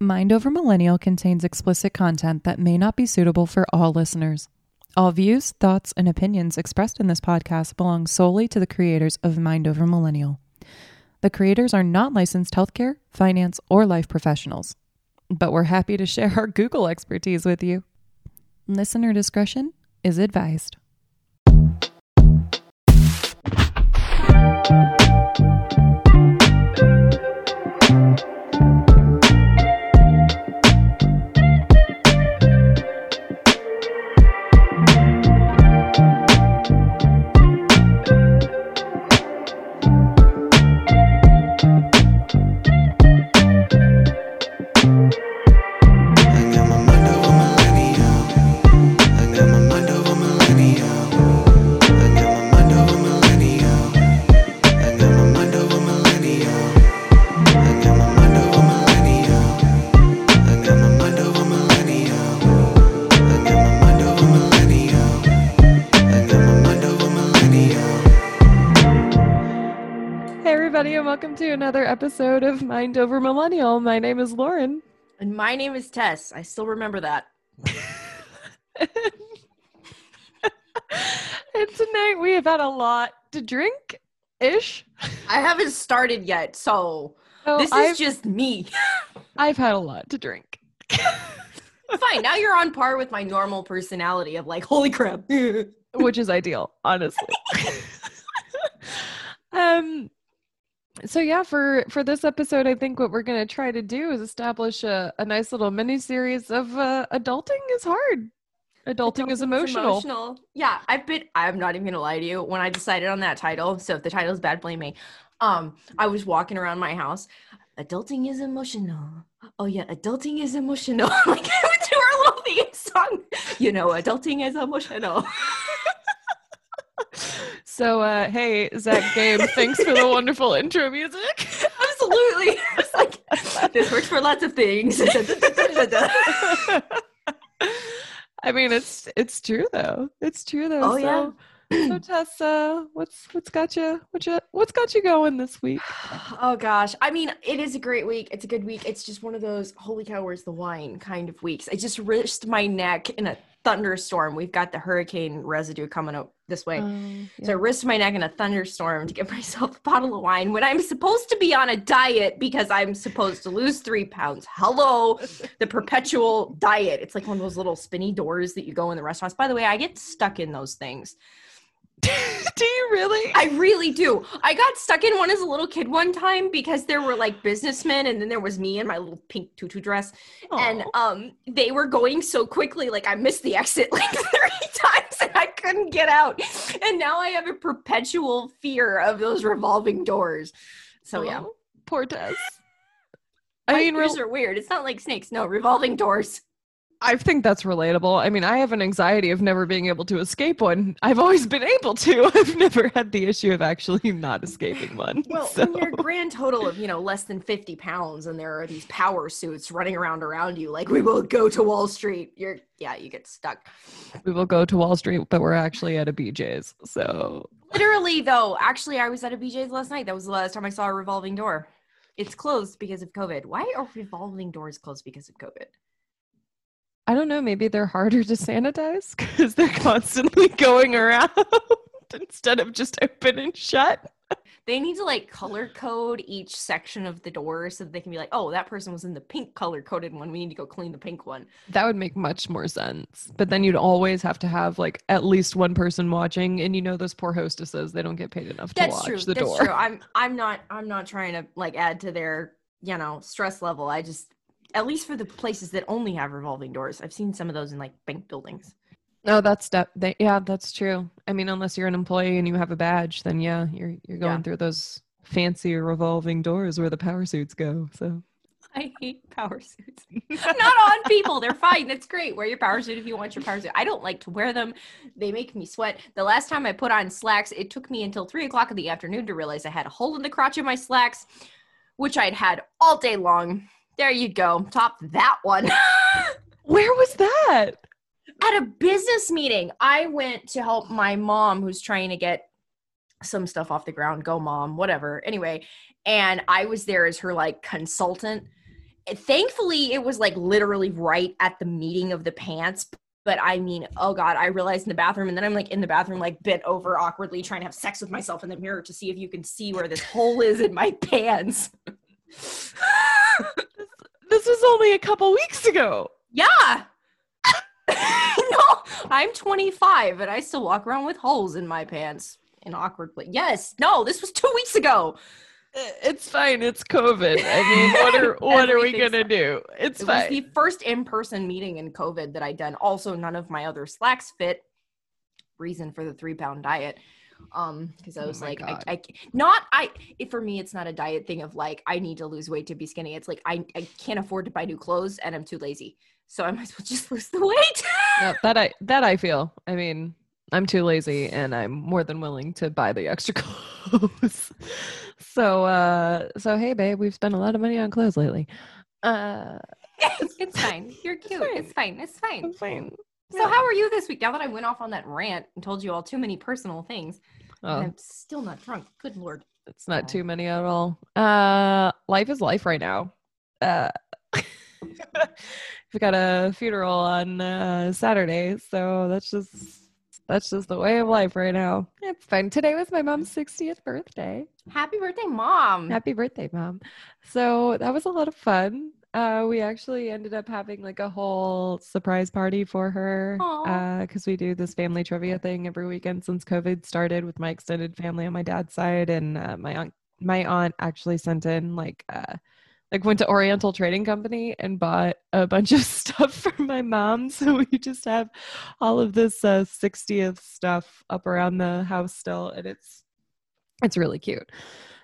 Mind Over Millennial contains explicit content that may not be suitable for all listeners. All views, thoughts, and opinions expressed in this podcast belong solely to the creators of Mind Over Millennial. The creators are not licensed healthcare, finance, or life professionals, but we're happy to share our Google expertise with you. Listener discretion is advised. Episode of Mind Over Millennial. My name is Lauren. And my name is Tess. I still remember that. and tonight we have had a lot to drink ish. I haven't started yet, so this is I've, just me. I've had a lot to drink. Fine. Now you're on par with my normal personality of like, holy crap. which is ideal, honestly. um so yeah, for for this episode, I think what we're gonna try to do is establish a, a nice little mini series of uh, adulting is hard. Adulting, is Adulting's emotional. Yeah, I've been. I'm not even gonna lie to you. When I decided on that title, so if the title is bad, blame me. Um, I was walking around my house. Adulting is emotional. Oh yeah, adulting is emotional. like I would do our little theme song. You know, adulting is emotional. So uh hey, Zach Gabe, thanks for the wonderful intro music. Absolutely. It's like this works for lots of things. I mean it's it's true though. It's true though. Oh, yeah. So, so Tessa, what's what's got you what you what's got you going this week? oh gosh. I mean, it is a great week. It's a good week. It's just one of those holy cow, where's the wine kind of weeks. I just risked my neck in a thunderstorm. We've got the hurricane residue coming up this way. Um, So I risked my neck in a thunderstorm to get myself a bottle of wine when I'm supposed to be on a diet because I'm supposed to lose three pounds. Hello, the perpetual diet. It's like one of those little spinny doors that you go in the restaurants. By the way, I get stuck in those things. Do you really? I really do. I got stuck in one as a little kid one time because there were like businessmen and then there was me in my little pink tutu dress and um they were going so quickly like I missed the exit like three times and I couldn't get out. And now I have a perpetual fear of those revolving doors. So yeah. Oh, poor Tess. I mean, real- are weird. It's not like snakes. No, revolving doors. I think that's relatable. I mean, I have an anxiety of never being able to escape one. I've always been able to. I've never had the issue of actually not escaping one. Well, so- when you're grand total of, you know, less than 50 pounds and there are these power suits running around around you, like we will go to Wall Street, you're, yeah, you get stuck. we will go to Wall Street, but we're actually at a BJ's. So Literally, though, actually, I was at a BJ's last night. That was the last time I saw a revolving door. It's closed because of COVID. Why are revolving doors closed because of COVID? I don't know. Maybe they're harder to sanitize because they're constantly going around instead of just open and shut. They need to like color code each section of the door so that they can be like, oh, that person was in the pink color coded one. We need to go clean the pink one. That would make much more sense. But then you'd always have to have like at least one person watching, and you know those poor hostesses, they don't get paid enough to That's watch true. the That's door. true. I'm I'm not I'm not trying to like add to their you know stress level. I just at least for the places that only have revolving doors, I've seen some of those in like bank buildings. No, that's de- they, yeah, that's true. I mean, unless you're an employee and you have a badge, then yeah, you're you're going Yeah. through those fancy revolving doors where the power suits go. So I hate power suits. Not on people. They're fine. That's great. Wear your power suit if you want your power suit. I don't like to wear them. They make me sweat. The last time I put on slacks, it took me until three o'clock in the afternoon to realize I had a hole in the crotch of my slacks, which I'd had all day long. There you go. Top that one. where was that? At a business meeting, I went to help my mom who's trying to get some stuff off the ground. Go, mom, whatever. Anyway, and I was there as her like consultant. thankfully it was like literally right at the meeting of the pants but i mean oh god i realized in the bathroom and then i'm like in the bathroom like bent over awkwardly trying to have sex with myself in the mirror to see if you can see where this hole is in my pants This was only a couple weeks ago. yeah no i'm 25 and i still walk around with holes in my pants in awkward places yes no this was two weeks ago It's fine. It's COVID. I mean, what are what are we gonna do? It's it was fine. the first in-person meeting in COVID that I'd done. Also, none of my other slacks fit. Reason for the three-pound diet. Um, because I Oh was my like, I, I not I. It, for me, it's not a diet thing of like I need to lose weight to be skinny. It's like I I can't afford to buy new clothes and I'm too lazy, so I might as well just lose the weight. That I that I feel. I mean, I'm too lazy and I'm more than willing to buy the extra clothes. so uh so hey babe, we've spent a lot of money on clothes lately. Uh it's fine. You're cute. It's fine. It's fine. I'm fine. So how are you this week? Now that I went off on that rant and told you all too many personal things, Oh, I'm still not drunk. Good lord. it's not too many at all. Uh life is life right now. Uh we got a funeral on uh Saturday, so that's just that's just the way of life right now. It's fine. Today was my mom's 60th birthday. Happy birthday, mom. Happy birthday, mom. So that was a lot of fun. Uh, we actually ended up having like a whole surprise party for her because we do this family trivia thing every weekend since COVID started with my extended family on my dad's side, and uh, my aunt my aunt actually sent in like uh, like went to Oriental Trading Company and bought a bunch of stuff for my mom. So we just have all of this uh, 60th stuff up around the house still, and it's it's really cute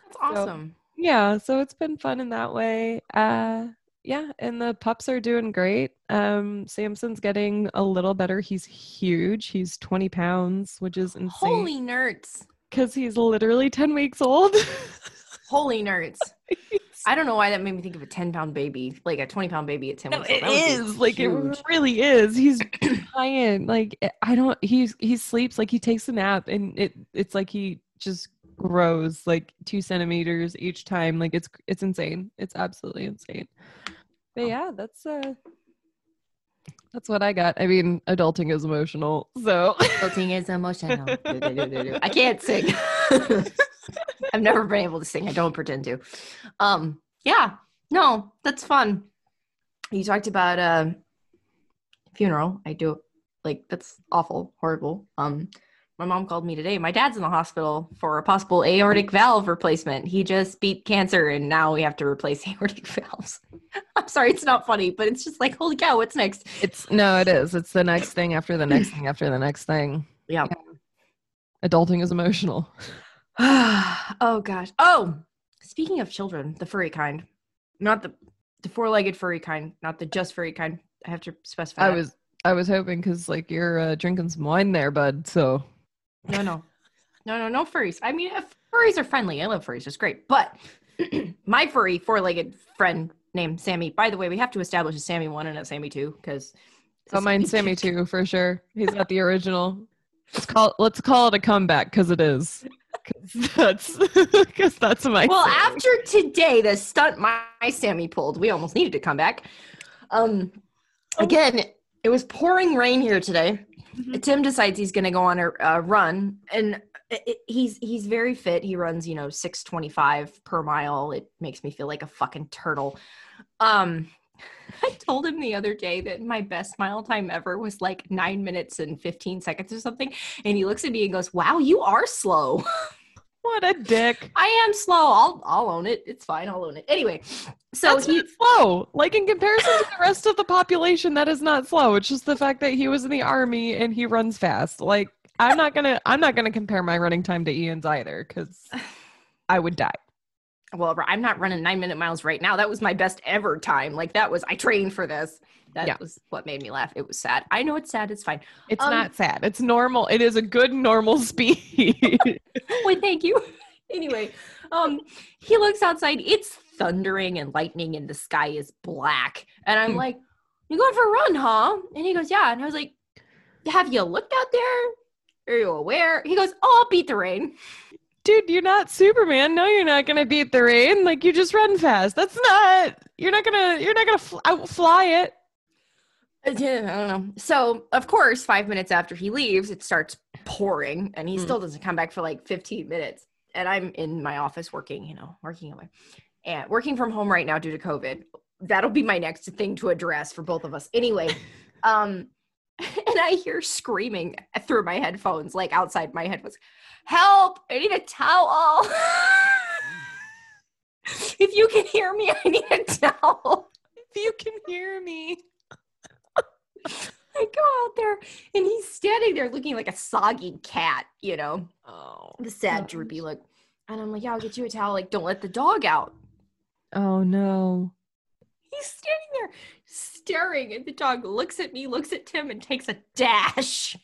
That's awesome. yeah so it's been fun in that way uh yeah and the pups are doing great. Um samson's getting a little better. He's huge. He's 20 pounds which is insane. Holy nerds. because he's literally 10 weeks old. Holy nerds. I don't know why that made me think of a 10 pound baby, like a 20 pound baby at 10 no, weeks old. it That would be is. Like huge. it really is. He's giant. Like i don't he's he sleeps. Like he takes a nap and it it's like he just grows like two centimeters each time like it's it's insane it's absolutely insane but yeah that's uh that's what i got i mean adulting is emotional so Adulting is emotional. I can't sing. I've never been able to sing. I don't pretend to. Um, yeah, no, that's fun. You talked about uh funeral. I do like that's awful, horrible. Um my mom called me today. My dad's in the hospital for a possible aortic valve replacement. He just beat cancer and now we have to replace aortic valves. I'm sorry, it's not funny, but it's just like, holy cow, what's next? it's no it is it's the next thing after the next thing after the next thing Yeah. adulting is emotional oh gosh. Oh, speaking of children, the furry kind, not the the four-legged furry kind, not the just furry kind. I have to specify. i that. was i was hoping because like you're uh, drinking some wine there bud so no, no, no, no, no furries. I mean, if furries are friendly. I love furries. It's great. But my furry four-legged friend named Sammy. By the way, we have to establish a Sammy one and a Sammy two because. Oh, mine's Sammy two for sure. He's not the original. Let's call let's call it a comeback because it is. 'Cause that's because that's my. Well, after today, the stunt my, my Sammy pulled, we almost needed to come back. Um, Oh. again, it was pouring rain here today. Mhm. Tim decides he's going to go on a, a run, and it- he's he's very fit. He runs, you know, six twenty five per mile. It makes me feel like a fucking turtle. Um, I told him the other day that my best mile time ever was like nine minutes and fifteen seconds or something, and he looks at me and goes, "Wow, you are slow." what a dick. I am slow. I'll I'll own it. It's fine. I'll own it. Anyway, so That's he slow. Like in comparison to the rest of the population, that is not slow. It's just the fact that he was in the army and he runs fast. Like I'm not gonna I'm not gonna compare my running time to Ian's either because I would die. well, I'm not running nine minute miles right now. That was my best ever time. Like that was I trained for this. That Yeah. was what made me laugh. It was sad. I know it's sad. It's fine. It's Um, not sad. It's normal. It is a good normal speed. Wait, thank you. anyway, um, he looks outside. It's thundering and lightning, and the sky is black. And I'm Hmm. like, "You going for a run, huh?" And he goes, "Yeah." And I was like, "Have you looked out there? Are you aware?" He goes, "Oh, I'll beat the rain." dude, you're not Superman. No, you're not gonna beat the rain. Like you just run fast. That's not. you're not gonna you're not gonna fl- fly it. Yeah, I don't know. So, of course, five minutes after he leaves, it starts pouring, and he Mm. still doesn't come back for like 15 minutes. And I'm in my office working, you know, working away and working from home right now due to COVID. That'll be my next thing to address for both of us. Anyway, um, and I hear screaming through my headphones, like outside my headphones, help! I need a towel. if you can hear me, I need a towel. If you can hear me. I go out there and he's standing there looking like a soggy cat, you know, Oh. the sad, droopy look. And I'm like, yeah, I'll get you a towel. Like, don't let the dog out. Oh no. He's standing there staring, and the dog looks at me, looks at Tim, and takes a dash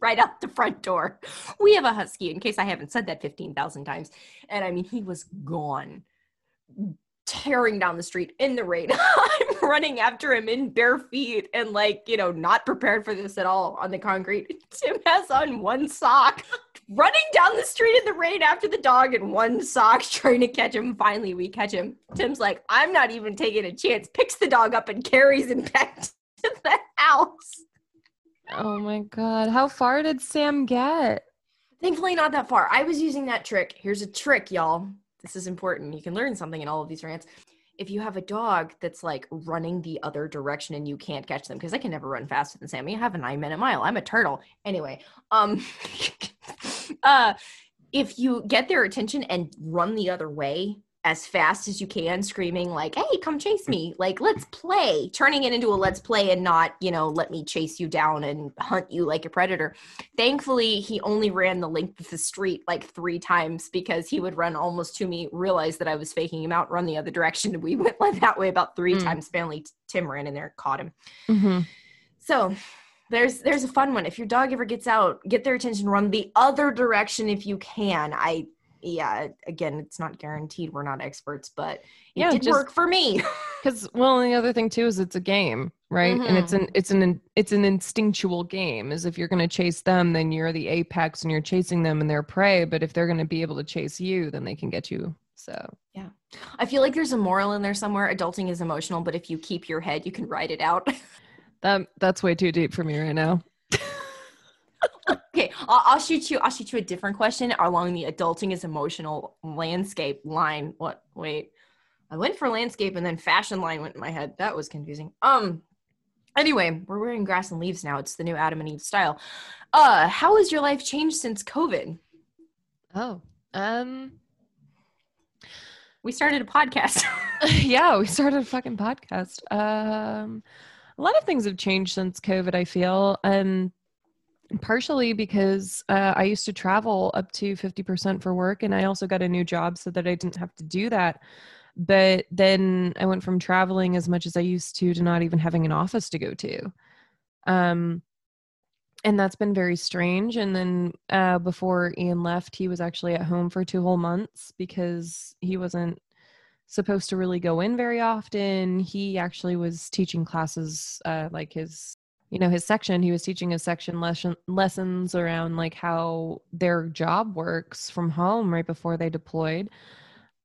right out the front door. We have a husky, in case I haven't said that 15,000 times. And I mean, he was gone, tearing down the street in the rain. I'm running after him in bare feet and, like, you know, not prepared for this at all on the concrete. Tim has on one sock. Running down the street in the rain after the dog in one sock, trying to catch him. Finally, we catch him. Tim's like, I'm not even taking a chance. Picks the dog up and carries him back to the house. Oh my god. How far did Sam get? Thankfully, not that far. I was using that trick. Here's a trick, y'all. This is important. You can learn something in all of these rants. If you have a dog that's like running the other direction and you can't catch them, because I can never run faster than Sammy. I have a nine minute mile. I'm a turtle. Anyway, um, uh, if you get their attention and run the other way as fast as you can, screaming like, "Hey, come chase me!" Like, let's play, turning it into a let's play and not, you know, let me chase you down and hunt you like a predator. Thankfully, he only ran the length of the street like three times because he would run almost to me, realize that I was faking him out, run the other direction, and we went like that way about three Mm. times. Finally, Tim ran in there, caught him. Mm-hmm. So there's there's a fun one. If your dog ever gets out, get their attention, run the other direction if you can. I yeah, again, it's not guaranteed. We're not experts, but it Yeah, did just- work for me. Because well, the other thing too is it's a game, right? And it's mm-hmm. an it's an it's an instinctual game. Is if you're going to chase them, then you're the apex and you're chasing them and they're prey. But if they're going to be able to chase you, then they can get you. So yeah, I feel like there's a moral in there somewhere. Adulting is emotional, but if you keep your head, you can ride it out. that that's way too deep for me right now. I'll, I'll shoot you. I'll shoot you a different question along the adulting is emotional landscape line. What? Wait, I went for landscape and then fashion line went in my head. That was confusing. Um. Anyway, we're wearing grass and leaves now. It's the new Adam and Eve style. Uh, how has your life changed since COVID? Oh, um, We started a podcast. yeah, we started a fucking podcast. Um, a lot of things have changed since COVID. I feel, um, partially because uh, I used to travel up to fifty percent for work, and I also got a new job so that I didn't have to do that. But then I went from traveling as much as I used to to not even having an office to go to. Um, and that's been very strange. And then uh, before Ian left, he was actually at home for two whole months because he wasn't supposed to really go in very often. He actually was teaching classes, uh, like his, you know, his section. He was teaching his section lesson lessons around like how their job works from home right before they deployed.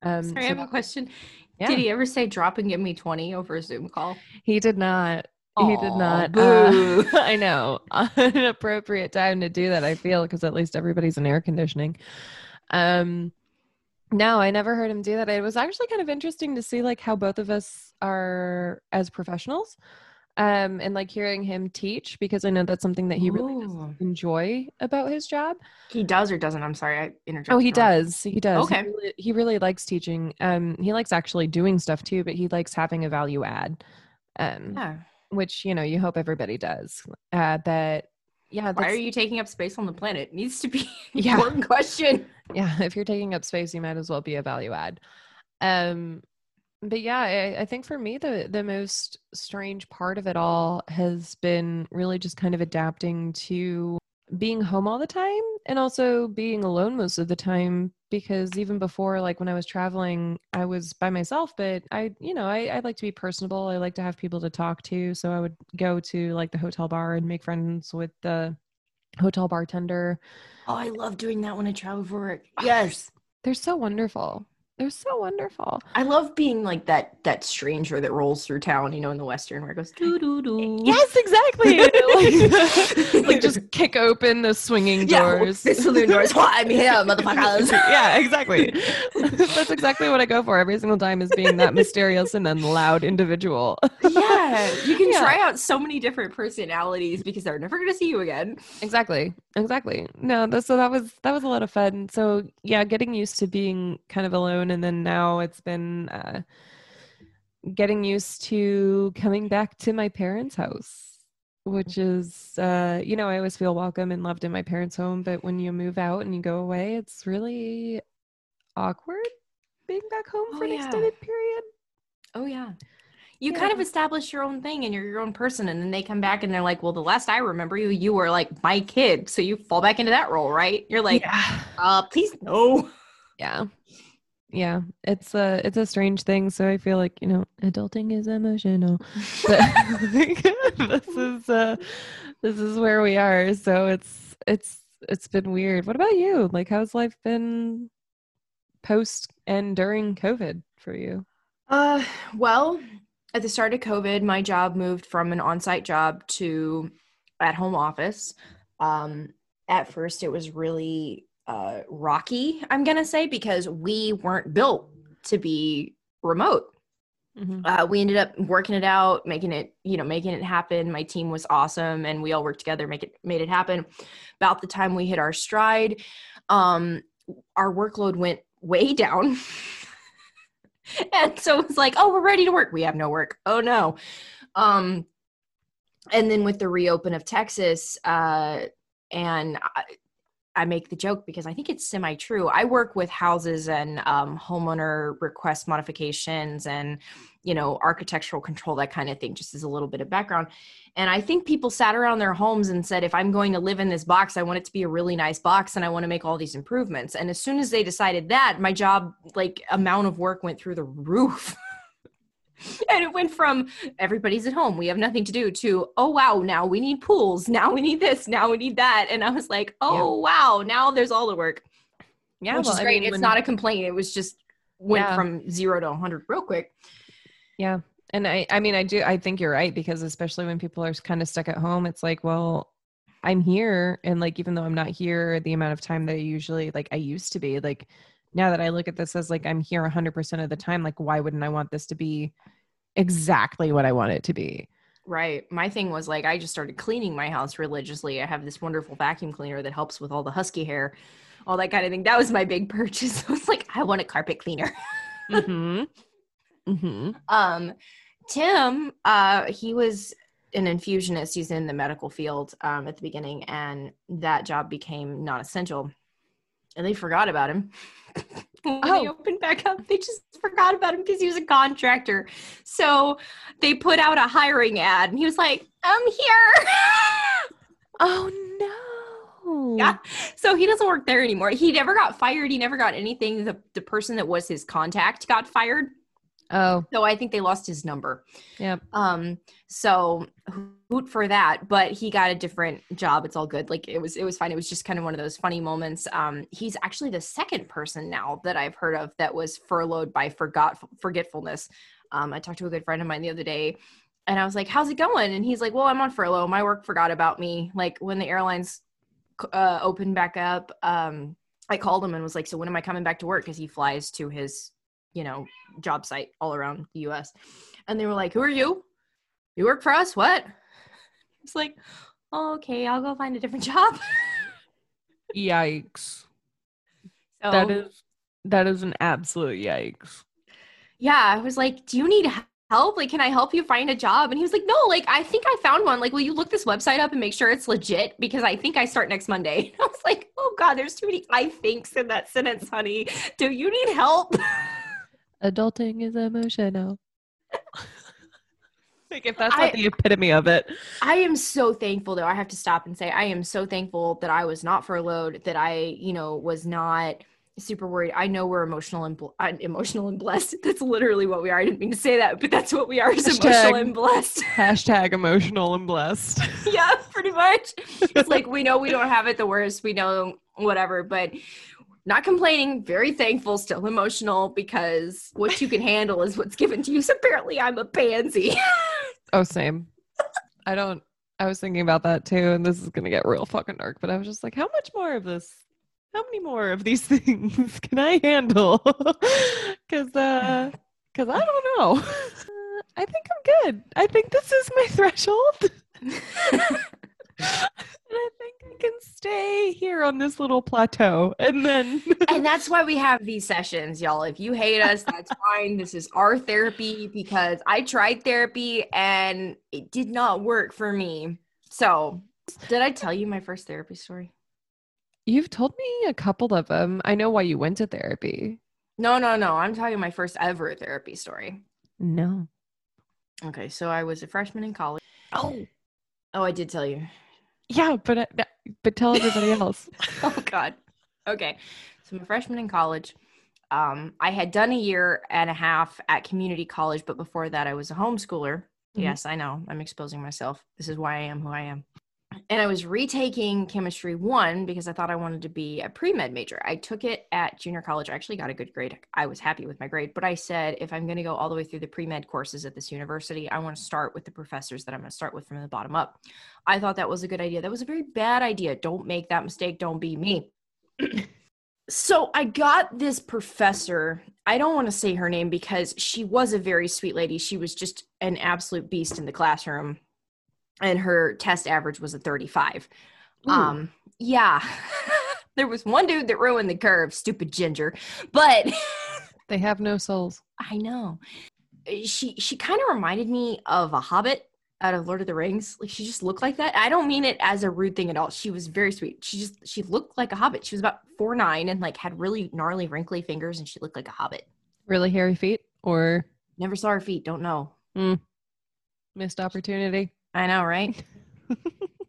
Um, Sorry, I so have a question. yeah. Did he ever say drop and give me 20 over a Zoom call? he did not. he did not. Uh, I know. An appropriate time to do that, I feel, because at least everybody's in air conditioning. Um, no, I never heard him do that. It was actually kind of interesting to see like how both of us are as professionals. Um, and like hearing him teach because I know that's something that he really does Ooh. enjoy about his job. He does or doesn't? I'm sorry, I interrupted. Oh, he does. He does. Okay. He really, he really likes teaching. Um, he likes actually doing stuff too, but he likes having a value add. Um, Yeah. which you know you hope everybody does. Uh, but yeah, Why are you taking up space on the planet? Needs to be Yeah. important question. yeah. If you're taking up space, you might as well be a value add. Um, but yeah, I, I think for me the the most strange part of it all has been really just kind of adapting to being home all the time and also being alone most of the time because even before like when i was traveling i was by myself but i you know I, I like to be personable i like to have people to talk to so i would go to like the hotel bar and make friends with the hotel bartender Oh, I love doing that when I travel for work. Ah, yes. they're so wonderful They're so wonderful. I love being like that that stranger that rolls through town, you know, in the western where it goes doo doo doo. Yes, exactly. like, like just kick open the swinging Yeah, doors. the saloon doors. I'm here, motherfuckers. yeah, exactly. That's exactly what I go for every single time is being that mysterious and then loud individual. yeah, you can Yeah. try out so many different personalities because they're never going to see you again. exactly. Exactly. No, that, so that was that was a lot of fun. So yeah, getting used to being kind of alone and then now it's been uh getting used to coming back to my parents' house, which is uh you know, I always feel welcome and loved in my parents' home, but when you move out and you go away, it's really awkward being back home Oh, for an yeah. extended period. Oh yeah. You Yeah. kind of establish your own thing and you're your own person and then they come back and they're like, "Well, the last I remember you, you were like my kid." So you fall back into that role, right? You're like, yeah. "Uh, please no." yeah yeah it's a it's a strange thing so i feel like you know adulting is emotional but this is uh this is where we are so it's it's it's been weird what about you like how's life been post and during covid for you Uh, well, at the start of COVID, my job moved from an on-site job to at-home office. Um, at first, it was really uh, rocky. I'm gonna say because we weren't built to be remote. Uh, we ended up working it out, making it, you know, making it happen. My team was awesome, and we all worked together, make it, made it happen. About the time we hit our stride, um, our workload went way down. and so it's like, oh, we're ready to work. We have no work. Oh no. Um, and then with the reopen of Texas, uh, and I make the joke because I think it's semi true. I work with houses and um, homeowner request modifications and, you know, architectural control, that kind of thing, just as a little bit of background. And I think people sat around their homes and said, if I'm going to live in this box, I want it to be a really nice box and I want to make all these improvements. And as soon as they decided that, my job, like, amount of work went through the roof. and it went from everybody's at home, we have nothing to do, to, oh, wow, now we need pools. Now we need this. Now we need that. And I was like, oh, wow, now there's all the work. yeah Which well, is I great. mean, it's when- not a complaint. It was just went Yeah. from zero to 100 real quick. Yeah. And I I mean I do I think you're right because especially when people are kind of stuck at home it's like well I'm here and like even though I'm not here the amount of time that I usually like I used to be like now that I look at this as like I'm here 100% of the time like why wouldn't I want this to be exactly what I want it to be? Right. My thing was like I just started cleaning my house religiously. I have this wonderful vacuum cleaner that helps with all the husky hair, all that kind of thing. That was my big purchase. I was like, I want a carpet cleaner. Mhm. Mhm. Um, Tim, uh, he was an infusionist. He's in the medical field um, at the beginning, and that job became non essential. And they forgot about him. when they Oh. opened back up, they just forgot about him because he was a contractor. So they put out a hiring ad, and he was like, I'm here. Oh no. Yeah. So he doesn't work there anymore. He never got fired. He never got anything. The, the person that was his contact got fired. Oh, So I think they lost his number. Yep. Um, so hoot for that, but he got a different job. It's all good. Like it was, it was fine. It was just kind of one of those funny moments. Um, he's actually the second person now that I've heard of that was furloughed by forgot forgetfulness. Um, I talked to a good friend of mine the other day and I was like, how's it going? And he's like, well, I'm on furlough. My work forgot about me. Like when the airlines uh, opened back up, um, I called him and was like, so when am I coming back to work? Cause he flies to his, you know, job site all around the US. And they were like, Who are you? You work for us? What? It's like, oh, okay, I'll go find a different job. yikes. so That is that is an absolute yikes. yeah, I was like, Do you need help? Like, can I help you find a job? And he was like, No, like I think I found one. Like, will you look this website up and make sure it's legit? Because I think I start next Monday. I was like, Oh god, there's too many I thinks in that sentence, honey. Do you need help? Adulting is emotional. like if that's I- the epitome of it. I am so thankful though. I have to stop and say I am so thankful that I was not furloughed, that I, you know, was not super worried. I know we're emotional and bl- emotional and blessed. That's literally what we are. I didn't mean to say that, but that's what we are is emotional and blessed. Hashtag emotional and blessed. yeah, pretty much. It's like we know we don't have it the worst. We know whatever, but not complaining, very thankful, still emotional because what you can handle is what's given to you. So apparently, I'm a pansy. Oh, same. I don't. I was thinking about that too, and this is gonna get real fucking dark. But I was just like, how much more of this? How many more of these things can I handle? Because, uh, because I don't know. Uh, I think I'm good. I think this is my threshold. and I think I can stay here on this little plateau, and then and that's why we have these sessions, y'all. If you hate us, that's fine. This is our therapy because I tried therapy and it did not work for me. So, did I tell you my first therapy story? you've told me a couple of them. I know why you went to therapy. No, no, no. I'm talking my first ever therapy story. No. Okay, so I was a freshman in college. Oh, Oh, I did tell you. Yeah, but uh, but tell everybody else. oh God. Okay. So I'm a freshman in college. Um, I had done a year and a half at community college, but before that I was a homeschooler. Mhm. Yes, I know. I'm exposing myself. This is why I am who I am. And I was retaking chemistry one because I thought I wanted to be a pre-med major. I took it at junior college. I actually got a good grade. I was happy with my grade, but I said if I'm going to go all the way through the pre-med courses at this university, I want to start with the professors that I'm going to start with from the bottom up. I thought that was a good idea. That was a very bad idea. Don't make that mistake. Don't be me. so I got this professor. I don't want to say her name because she was a very sweet lady. She was just an absolute beast in the classroom. And her test average was a 35. Ooh. Um, yeah. there was one dude that ruined the curve, stupid ginger. But They have no souls. I know. She she kind of reminded me of a hobbit out of Lord of the Rings. Like she just looked like that. I don't mean it as a rude thing at all. She was very sweet. She just she looked like a hobbit. She was about four nine and like had really gnarly, wrinkly fingers, and she looked like a hobbit. Really hairy feet or Never saw her feet. Don't know. missed opportunity. I know, right?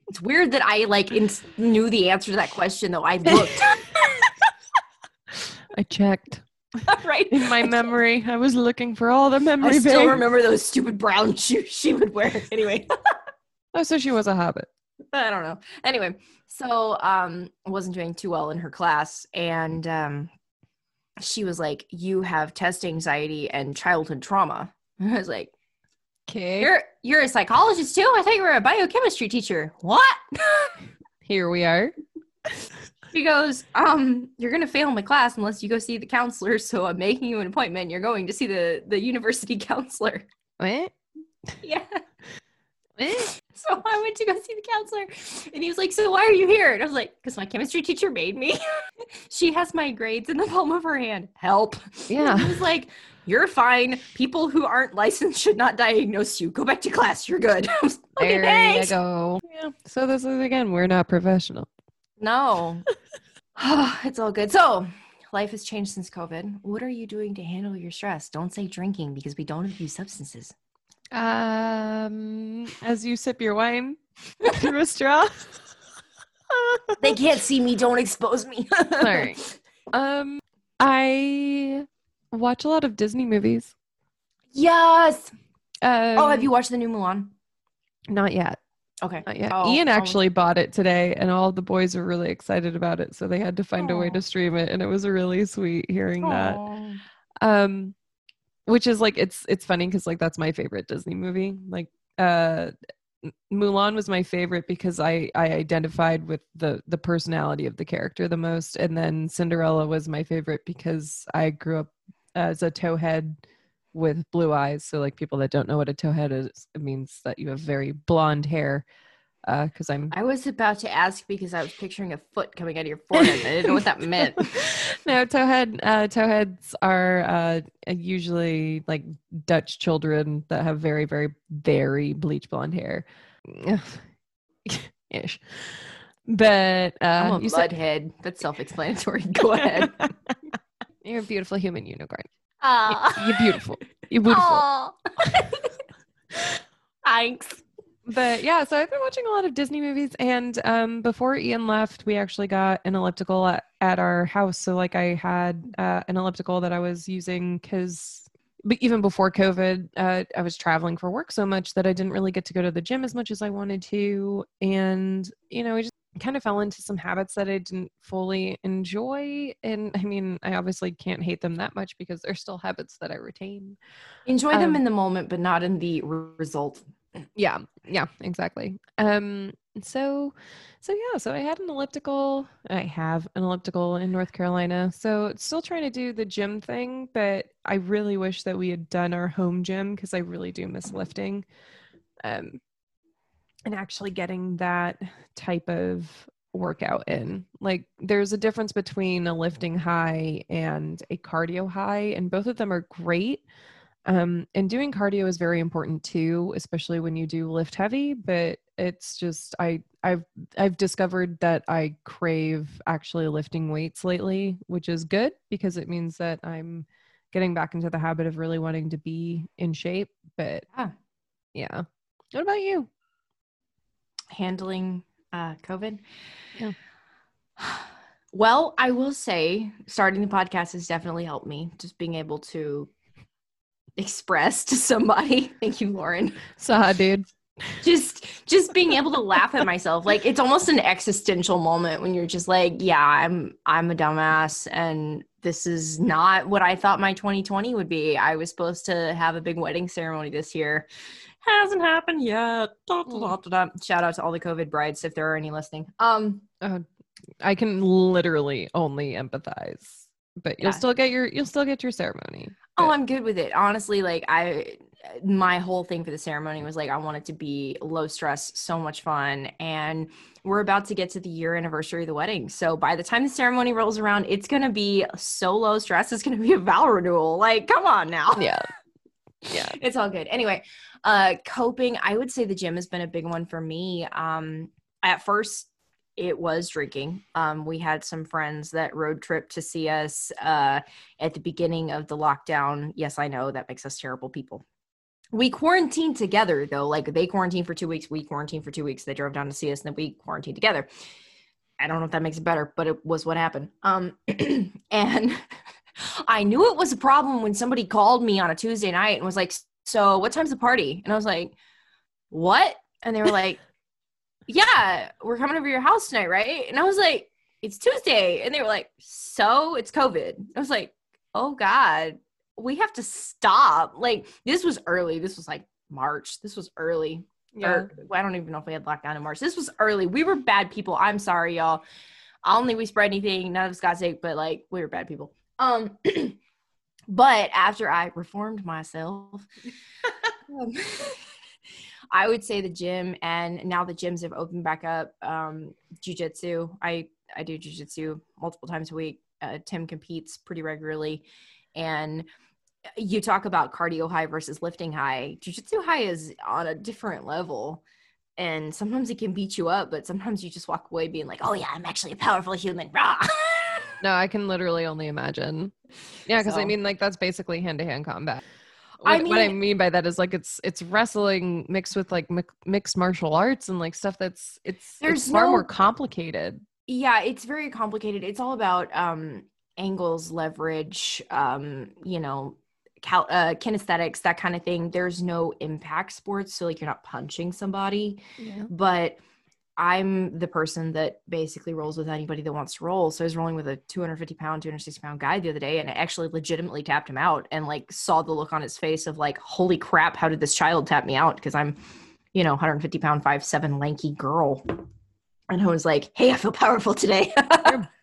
it's weird that I like ins- knew the answer to that question though. I looked I checked right in my memory. I was looking for all the memory. I still banks. remember those stupid brown shoes she would wear. Anyway. Oh, so she was a hobbit. I don't know. Anyway, so um I wasn't doing too well in her class and um she was like, You have test anxiety and childhood trauma. I was like, Okay. You're you're a psychologist too? I thought you were a biochemistry teacher. What? Here we are. she goes, um, you're gonna fail my class unless you go see the counselor. So I'm making you an appointment. You're going to see the the university counselor. What? Yeah. What? So I went to go see the counselor, and he was like, "So why are you here?" And I was like, "Because my chemistry teacher made me. she has my grades in the palm of her hand. Help." Yeah. he was like, "You're fine. People who aren't licensed should not diagnose you. Go back to class. You're good." I was like, There "Thanks." you go. Yeah. So this is again, we're not professional. No, it's all good. So. Life has changed since COVID. What are you doing to handle your stress? Don't say drinking because we don't abuse substances. Um, as you sip your wine through a straw. They can't see me. Don't expose me. Sorry. Um, I watch a lot of Disney movies. Yes. Um, Oh, have you watched the new Mulan? Not yet. Okay. Not yet. Oh, Ian oh. actually bought it today, and all the boys were really excited about it. So they had to find a way to stream it, and it was really sweet hearing that. Um, which is like it's it's funny because like that's my favorite Disney movie. Like, uh, Mulan was my favorite because I I identified with the the personality of the character the most, and then Cinderella was my favorite because I grew up as a towhead with blue eyes. So like people that don't know what a towhead is, it means that you have very blonde hair. Because I'm I was about to ask because I was picturing a foot coming out of your forehead. I didn't know what that meant. no, towhead uh, towheads are uh, usually like Dutch children that have very, very, very bleach blonde hair. Ish. But uh, I'm a you said mudhead. That's self-explanatory. Go ahead. You're a beautiful human unicorn. Aw. You're beautiful. You're beautiful. Thanks. But yeah, so I've been watching a lot of Disney movies, and um, before Ian left, we actually got an elliptical at, at our house. So like I had uh, an elliptical that I was using because, but even before COVID, uh, I was traveling for work so much that I didn't really get to go to the gym as much as I wanted to, and you know, I just kind of fell into some habits that I didn't fully enjoy. And I mean, I obviously can't hate them that much because they're still habits that I retain. Enjoy them Um, in the moment, but not in the re- result. Yeah, yeah, exactly. Um, so, so yeah, so I had an elliptical. I have an elliptical in North Carolina. So still trying to do the gym thing, but I really wish that we had done our home gym because I really do miss lifting. Um, and actually getting that type of workout in. Like there's a difference between a lifting high and a cardio high, and both of them are great. Um, and doing cardio is very important too, especially when you do lift heavy. But it's just I I've I've discovered that I crave actually lifting weights lately, which is good because it means that I'm getting back into the habit of really wanting to be in shape. But Yeah. yeah. What about you? Handling uh, COVID. Yeah. Well, I will say starting the podcast has definitely helped me. Just being able to express to somebody. Thank you, Lauren. Saw, dude. Just just being able to laugh at myself. Like it's almost an existential moment when you're just like, yeah, I'm I'm a dumbass and this is not what I thought my 2020 would be. I was supposed to have a big wedding ceremony this year. Hasn't happened yet. Da, da, da, da. Shout out to all the COVID brides if there are any listening. Um Uh, I can literally only empathize, but you'll Yeah. still get your you'll still get your ceremony. Oh, I'm good with it. Honestly, like I my whole thing for the ceremony was like I want it to be low stress, so much fun. And we're about to get to the year anniversary of the wedding. So by the time the ceremony rolls around, it's gonna be so low stress, it's gonna be a vow renewal. Like, come on now. yeah, yeah. It's all good. Anyway, uh coping, I would say the gym has been a big one for me. Um at first it was drinking. Um, we had some friends that road trip to see us uh, at the beginning of the lockdown. Yes, I know that makes us terrible people. We quarantined together though. Like they quarantined for two weeks, we quarantined for two weeks. They drove down to see us, and then we quarantined together. I don't know if that makes it better, but it was what happened. Um, and I knew it was a problem when somebody called me on a Tuesday night and was like, "So, what time's the party?" And I was like, "What?" And they were like, "Yeah, we're coming over to your house tonight, right?" And I was like, "It's Tuesday," and they were like, "So, it's COVID." I was like, "Oh God, we have to stop." Like this was early. This was like March. This was early. Yeah. Or I don't even know if we had lockdown in March. This was early. We were bad people. I'm sorry, y'all. I don't think we spread anything. None of us got sick, but like we were bad people. Um, but after I reformed myself, um, I would say the gym, and now the gyms have opened back up. Um, jujitsu. I I do jujitsu multiple times a week. Uh, Tim competes pretty regularly, and you talk about cardio high versus lifting high. Jiu-jitsu high is on a different level. And sometimes it can beat you up, but sometimes you just walk away being like, oh yeah, I'm actually a powerful human. Rah! No, I can literally only imagine. Yeah, because I mean, like that's basically hand to hand combat. I What, what I mean- mean by that is like it's it's wrestling mixed with like mi- mixed martial arts and like stuff that's it's There's it's far no- more complicated. yeah, it's very complicated. It's all about um, angles, leverage, um, you know, cal- uh, kinesthetics, that kind of thing. There's no impact sports. So, like, you're not punching somebody. Yeah. but I'm the person that basically rolls with anybody that wants to roll. So I was rolling with a 250 pound, 260 pound guy the other day, and I actually legitimately tapped him out and like saw the look on his face of like, holy crap, how did this child tap me out? Because I'm, you know, 150 pound, five seven lanky girl. And I was like, hey, I feel powerful today.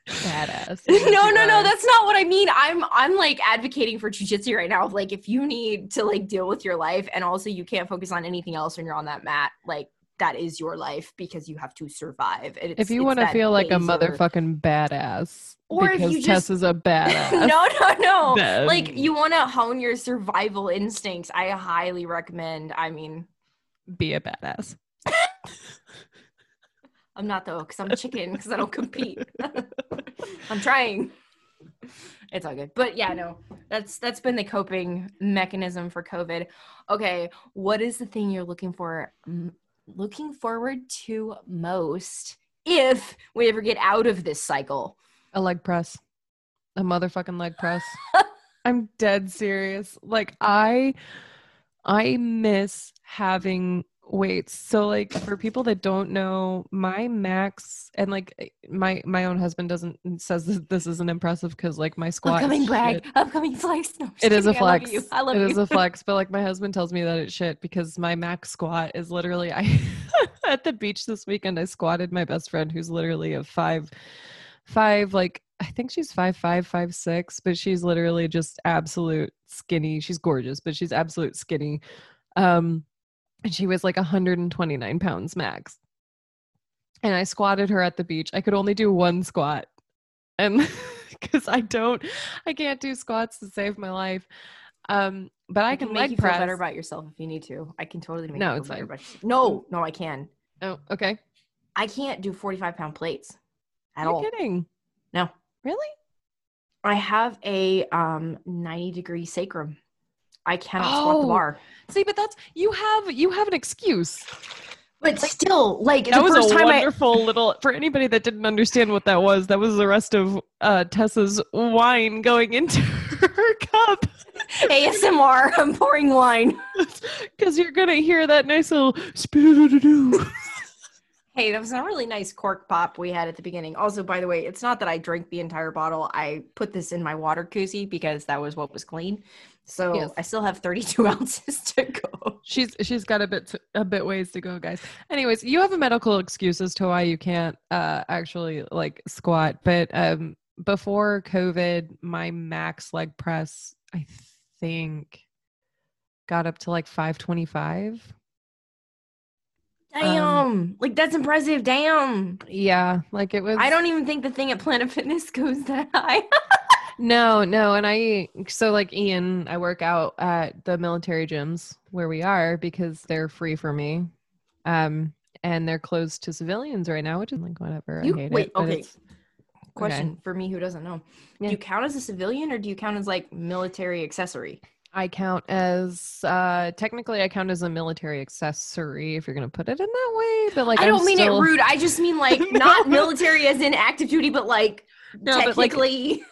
Badass. no, no, no, that's not what I mean. I'm I'm like advocating for jujitsu right now. Like if you need to like deal with your life and also you can't focus on anything else when you're on that mat, like that is your life because you have to survive. And if you want to feel like a motherfucking badass, Or if because you Tess just- is a badass. no, no, no. Then- Like you want to hone your survival instincts. I highly recommend. I mean, be a badass. I'm not though, because I'm a chicken, because I don't compete. I'm trying. It's all good. But yeah, no. That's that's been the coping mechanism for COVID. Okay, what is the thing you're looking for looking forward to most if we ever get out of this cycle? A leg press. A motherfucking leg press. I'm dead serious. Like I I miss having Wait, so like for people that don't know, my max and like eh, my my own husband doesn't says this, this isn't impressive because like my squat. Upcoming brag. shit. Upcoming flex. No, It is a kidding. I love flex. you. I love It you. is a flex, but like my husband tells me that it's shit because my max squat is literally I at the beach this weekend I squatted my best friend who's literally a five five like I think she's five five, five six, but she's literally just absolute skinny. She's gorgeous, but she's absolute skinny. Um and she was like 129 pounds max. And I squatted her at the beach. I could only do one squat. And because I don't, I can't do squats to save my life. Um, but I, I can, can make leg you press. feel better about yourself if you need to. I can totally make No, you feel it's better fine. about. No, no, I can. oh, okay. I can't do 45 pound plates at You're all. kidding. No. Really? I have a um 90 degree sacrum. I cannot squat the Oh. bar. See, but that's you have you have an excuse. But still, like That the was first a time I wonderful little for anybody that didn't understand what that was. That was the rest of uh, Tessa's wine going into her cup. ASMR, I'm pouring wine. Because you're gonna hear that nice little spoo Hey, that was a really nice cork pop we had at the beginning. Also, by the way, it's not that I drank the entire bottle. I put this in my water koozie because that was what was clean. So Yes. I still have 32 ounces to go. She's she's got a bit to, a bit ways to go, guys. Anyways, you have a medical excuse as to why you can't uh actually like squat, but um before COVID, my max leg press I think got up to like 525. Damn. like that's impressive. Damn. Yeah, like it was I don't even think the thing at Planet Fitness goes that high. No, no, and I so like Ian, I work out at the military gyms where we are because they're free for me. Um and they're closed to civilians right now, which is like whatever. You- I hate wait, it. okay. Question for me who doesn't know. Yeah. Do you count as a civilian or do you count as like military accessory? I count as uh technically I count as a military accessory if you're gonna put it in that way. But like I I'm don't mean still- it rude. I just mean like No. not military as in active duty, but like No, but, like, technically.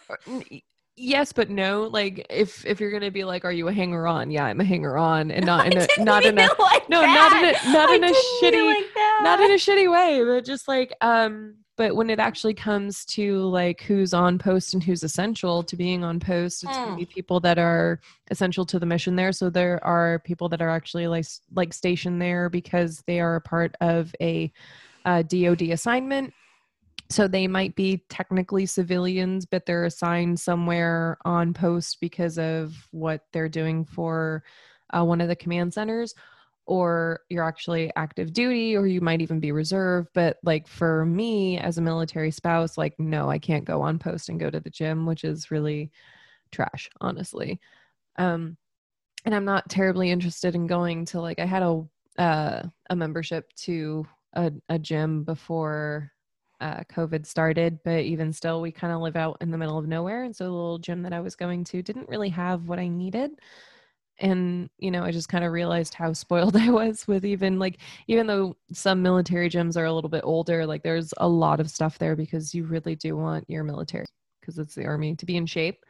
Yes but no like if if you're gonna be like are you a hanger on? Yeah i'm a hanger on and not in a didn't in a like no not in a not I in a didn't mean it shitty like not in a shitty way but just like um but when it actually comes to like who's on post and who's essential to being on post it's Mm. to be people that are essential to the mission there. So there are people that are actually like like stationed there because they are a part of a uh, dod assignment so they might be technically civilians but they're assigned somewhere on post because of what they're doing for uh, one of the command centers or you're actually active duty or you might even be reserve but like for me as a military spouse like no i can't go on post and go to the gym which is really trash honestly. Um and i'm not terribly interested in going to like i had a uh, a membership to a, a gym before uh, covid started but even still we kind of live out in the middle of nowhere and so the little gym that i was going to didn't really have what i needed. And you know i just kind of realized how spoiled i was with even like even though some military gyms are a little bit older like there's a lot of stuff there because you really do want your military because it's the army to be in shape.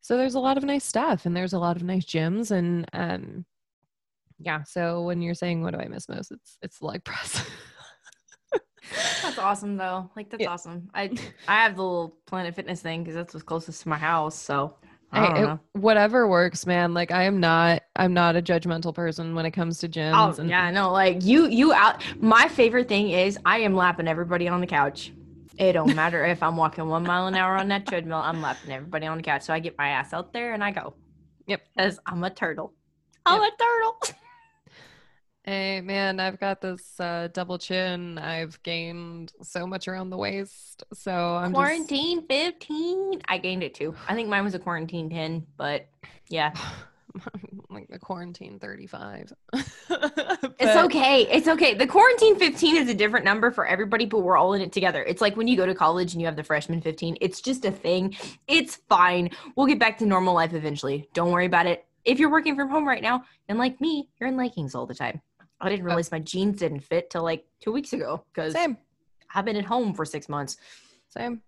So there's a lot of nice stuff and there's a lot of nice gyms and um yeah so when you're saying what do i miss most? It's it's the leg press That's awesome though. Like that's Yeah. awesome. I I have the little Planet Fitness thing because that's what's closest to my house. So I don't it- know. whatever works man like i am not i'm not a judgmental person when it comes to gyms Oh yeah, no, like you you out. My favorite thing is I am lapping everybody on the couch. It don't matter if I'm walking one mile an hour on that treadmill. I'm lapping everybody on the couch. So I get my ass out there and I go. Yep. Because I'm a turtle. I'm a turtle. Hey man, I've got this uh, double chin. I've gained so much around the waist, so I'm quarantine 15. I gained it too. I think mine was a quarantine 10, but yeah. like the quarantine 35. It's okay. It's okay. The quarantine 15 is a different number for everybody, but we're all in it together. It's like when you go to college and you have the freshman 15. It's just a thing. It's fine. We'll get back to normal life eventually. Don't worry about it. If you're working from home right now, and like me, you're in leggings all the time. I didn't realize my jeans didn't fit till like two weeks ago because Same, I've been at home for six months. same.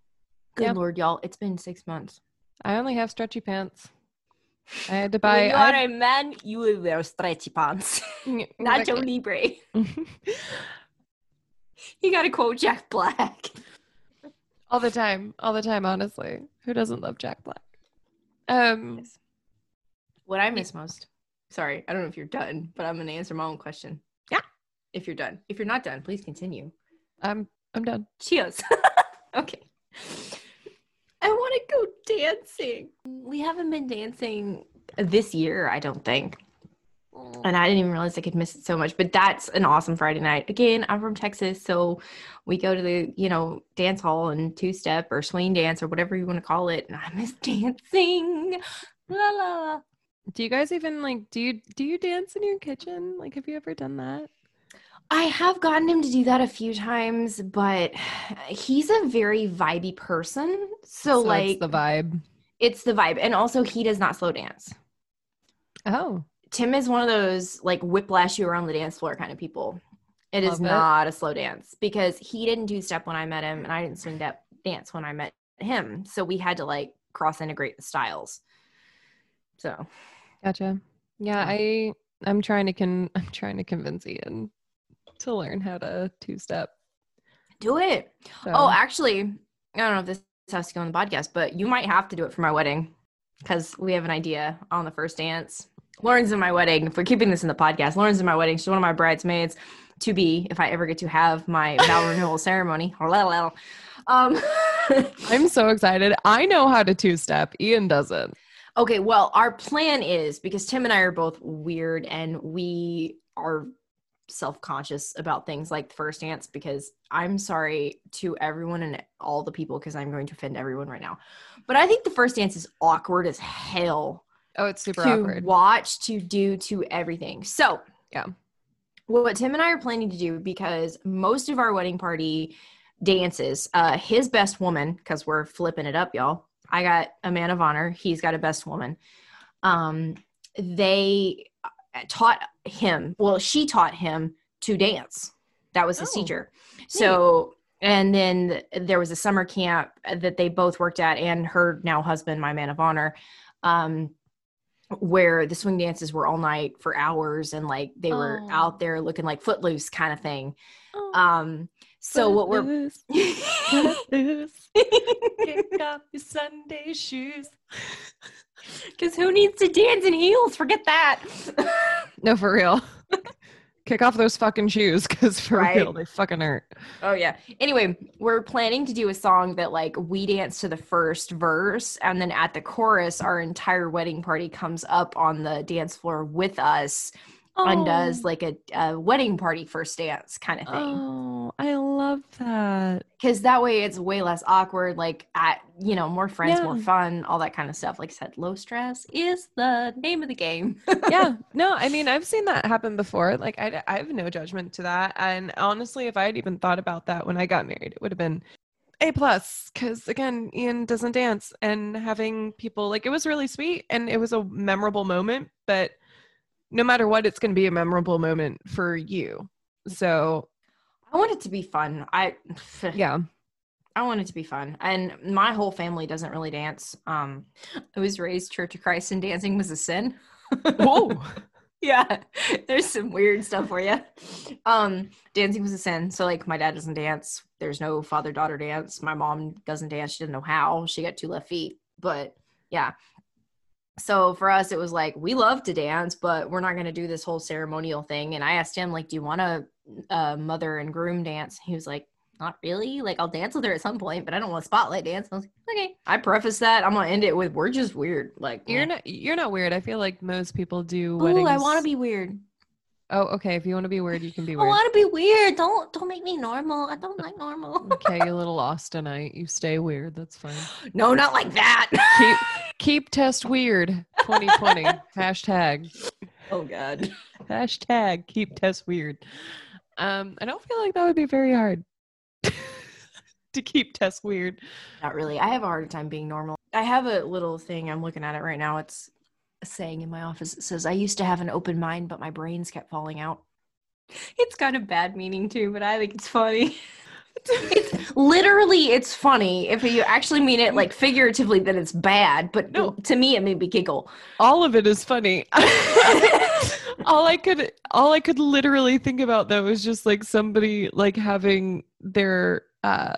Good Yeah. lord, y'all. It's been six months. I only have stretchy pants. I had to when buy. you I are a man, you will wear stretchy pants. Nacho Libre. You gotta quote Jack Black. all the time, all the time. Honestly, who doesn't love Jack Black? Um, What I miss most. Sorry, I don't know if you're done, but I'm gonna answer my own question. Yeah. If you're done. If you're not done, please continue. I'm I'm done. Cheers. okay. I want to go dancing. We haven't been dancing this year, I don't think. And I didn't even realize I could miss it so much. But that's an awesome Friday night. Again, I'm from Texas, so we go to the, you know, dance hall and two step or swing dance or whatever you want to call it. And I miss dancing. La la la. Do you guys even like do you do you dance in your kitchen? Like have you ever done that? I have gotten him to do that a few times, but he's a very vibey person. So, it's like the vibe. it's the vibe. And also he does not slow dance. Oh. Tim is one of those like whiplash you around the dance floor kind of people. It is Love it. not a slow dance because he didn't do step when I met him and I didn't swing that dance when I met him. So we had to like cross integrate the styles. So Gotcha. Yeah, I I'm trying to con I'm trying to convince Ian to learn how to two step. do it. Oh, actually, I don't know if this has to go on the podcast, but you might have to do it for my wedding because we have an idea on the first dance. Lauren's in my wedding. If we're keeping this in the podcast, Lauren's in my wedding. She's one of my bridesmaids to be if I ever get to have my vow renewal ceremony. Um, I'm so excited. I know how to two step. Ian doesn't. Okay, well, our plan is because Tim and I are both weird and we are self-conscious about things like the first dance because I'm sorry to everyone and all the people because I'm going to offend everyone right now. But I think the first dance is awkward as hell Oh, it's super to awkward. watch, to do, to everything. So, Yeah. What Tim and I are planning to do because most of our wedding party dances, uh, his best woman, because we're flipping it up, y'all. I got a man of honor. He's got a best woman. Um, they taught him. Well, she taught him to dance. That was his Oh, teacher. So, and then there was a summer camp that they both worked at, and her now husband, my man of honor. Um, where the swing dances were all night for hours and like they were Oh. out there looking like footloose kind of thing Oh, um so what we're Footloose, Footloose, kick off your Sunday shoes. because who needs to dance in heels forget that No, for real. Kick off those fucking shoes because for Right. real, they fucking hurt. oh yeah anyway we're planning to do a song that like we dance to the first verse and then at the chorus our entire wedding party comes up on the dance floor with us and does oh. like a, a wedding party first dance kind of thing. Oh, I love that. because that way it's way less awkward like at you know more friends more fun all that kind of stuff. Like i said low stress is the name of the game. Yeah. No i mean i've seen that happen before. Like I, I have no judgment to that. And honestly if i had even thought about that when i got married it would have been a plus because again ian doesn't dance and having people like it was really sweet and it was a memorable moment but no matter what it's going to be a memorable moment for you. So i want it to be fun. I yeah. I want it to be fun. And my whole family doesn't really dance. Um i was raised church of christ and dancing was a sin. Whoa yeah there's some weird stuff for you um dancing was a sin. So like my dad doesn't dance. There's no father daughter dance. My mom doesn't dance. She doesn't know how. She got two left feet. But yeah so for us it was like we love to dance but we're not going to do this whole ceremonial thing and i asked him like do you want a, a mother and groom dance? He was like not really. Like i'll dance with her at some point but i don't want a spotlight dance. I was like, okay. I preface that i'm gonna end it with we're just weird. Like you're eh. not you're not weird. I feel like most people do Ooh, weddings i want to be weird oh okay if you want to be weird you can be weird. I want to be weird. Don't don't make me normal. I don't like normal. okay you little austinite you stay weird that's fine no, not like that. keep keep Tess weird 2020 hashtag oh god. hashtag keep Tess weird um i don't feel like that would be very hard to keep Tess weird Not really. I have a hard time being normal. I have a little thing. I'm looking at it right now. It's saying in my office. It says, "I used to have an open mind, but my brains kept falling out." It's kind of bad meaning too, but I think it's funny. It's literally it's funny. If you actually mean it like figuratively, then it's bad. But No. to me, it made me giggle. all of it is funny. all I could all I could literally think about though was just like somebody like having their uh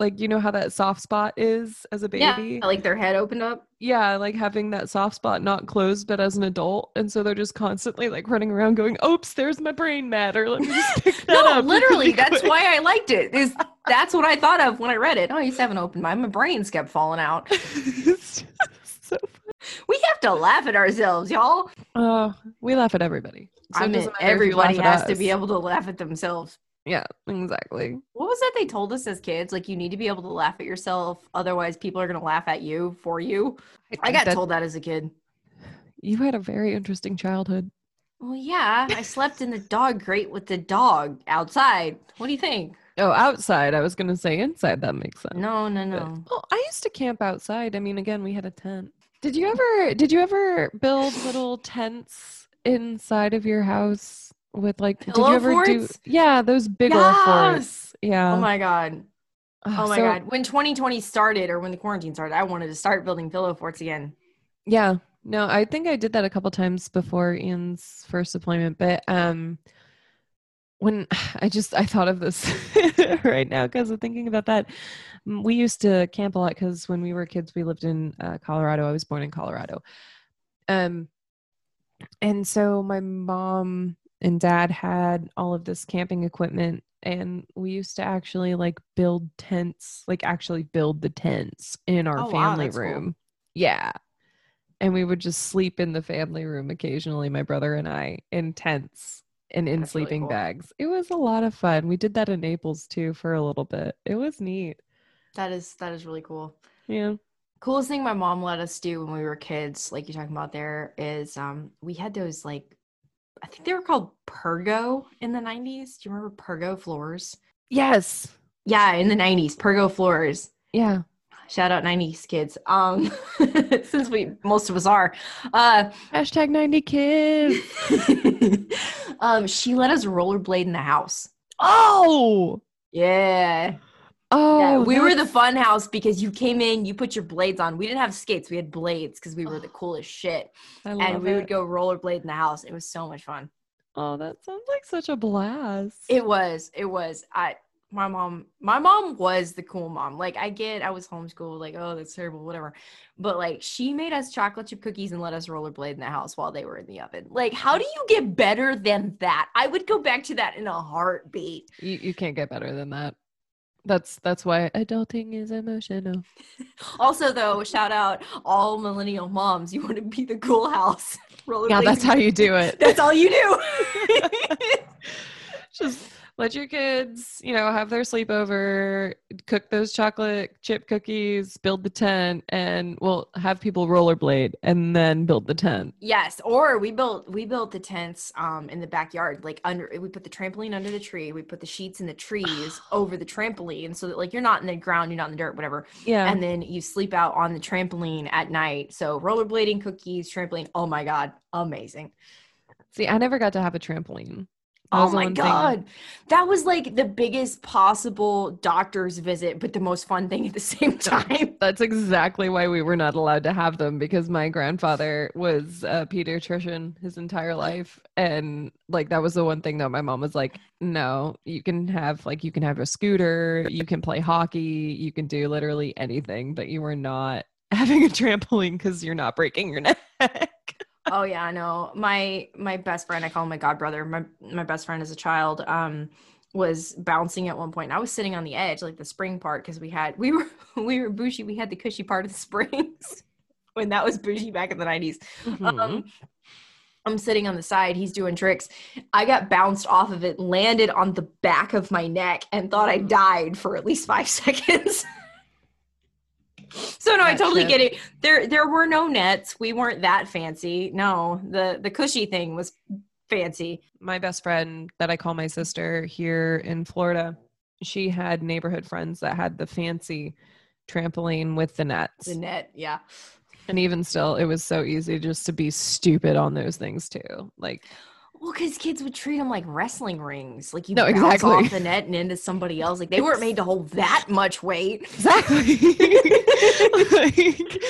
like you know how that soft spot is as a baby. Yeah, like their head opened up. Yeah, like having that soft spot not closed but as an adult. And so they're just constantly like running around going, Oops, there's my brain matter. Let me just pick that No, up. literally, that's quick." why I liked it. Is that's what I thought of when I read it. Oh, used have an open mind. My brains kept falling out. it's just so We have to laugh at ourselves, y'all. Oh, we laugh at everybody. So I mean, doesn't matter if you everybody has to be able to laugh at themselves. Yeah, exactly. What was that they told us as kids? Like you need to be able to laugh at yourself, otherwise people are gonna laugh at you for you. I think got that- told that as a kid. You had a very interesting childhood. Well, yeah, I slept in the dog crate with the dog outside. What do you think? Oh, outside. I was going to say inside. That makes sense. No, no, But- no. Oh, I used to camp outside. I mean, again, we had a tent. Did you ever? Did you ever build little tents inside of your house with like? did you ever do? Yeah, those big old forts. Yeah. Oh my god. Oh my so- god. When 2020 started or when the quarantine started, I wanted to start building pillow forts again. Yeah. No, I think I did that a couple times before Ian's first deployment, but um when I just I thought of this right now because I'm thinking about that. We used to camp a lot because when we were kids, we lived in uh, Colorado. I was born in Colorado, um, and so my mom and dad had all of this camping equipment, and we used to actually like build tents, like actually build the tents in our Oh, wow, family cool. room. Yeah, and we would just sleep in the family room occasionally my brother and i in tents and in That's really sleeping cool. bags it was a lot of fun we did that in naples too for a little bit it was neat That is that is really cool. yeah Coolest thing my mom let us do when we were kids, like you're talking about there, is um we had those like I think they were called Pergo in the 90s. Do you remember Pergo floors? yes Yeah, in the 90s, Pergo floors. yeah Shout out 90s kids. Um since we most of us are. Uh hashtag 90 kids um she let us rollerblade in the house. oh Yeah. Oh yeah. We were the fun house because you came in, you put your blades on. We didn't have skates, we had blades because we were the oh, coolest shit. And we would go rollerblade in the house. It was so much fun. oh that sounds like such a blast It was. It was. I my mom my mom was the cool mom. Like I get I was homeschooled, like, oh, that's terrible, whatever. But like she made us chocolate chip cookies and let us rollerblade in the house while they were in the oven. Like, how do you get better than that? I would go back to that in a heartbeat. you, you can't get better than that that's that's why adulting is emotional Also, though, shout out all millennial moms. You want to be the cool house. yeah that's how you do it That's all you do. just let your kids, you know, have their sleepover, cook those chocolate chip cookies, build the tent, and we'll have people rollerblade and then build the tent. Yes, or we built we built the tents um in the backyard, like under we put the trampoline under the tree, we put the sheets in the trees over the trampoline so that like you're not in the ground, you're not in the dirt, whatever. Yeah. And then you sleep out on the trampoline at night. So rollerblading, cookies, trampoline. Oh my god, amazing. See, I never got to have a trampoline. Oh my one thing- god. That was like the biggest possible doctor's visit, but the most fun thing at the same time. That's exactly why we were not allowed to have them because my grandfather was a pediatrician his entire life. And like that was the one thing that my mom was like, no, you can have like you can have a scooter, you can play hockey, you can do literally anything, but you are not having a trampoline because you're not breaking your neck. Oh yeah, I know. My my best friend, I call him my god brother. My my best friend as a child, um, was bouncing at one point. I was sitting on the edge, like the spring part, because we had we were we were bougie. We had the cushy part of the springs when that was bougie back in the nineties. Mhm. Um, I'm sitting on the side. He's doing tricks. I got bounced off of it, landed on the back of my neck, and thought I died for at least five seconds. So no, I totally shit. get it. There, there were no nets. We weren't that fancy. No, the the cushy thing was fancy. my best friend that I call my sister here in Florida, she had neighborhood friends that had the fancy trampoline with the nets. The net, yeah. And even still, it was so easy just to be stupid on those things too. Like, Well, because kids would treat them like wrestling rings. Like you No, bounce exactly. off the net and into somebody else. Like they weren't made to hold that much weight. Exactly. like,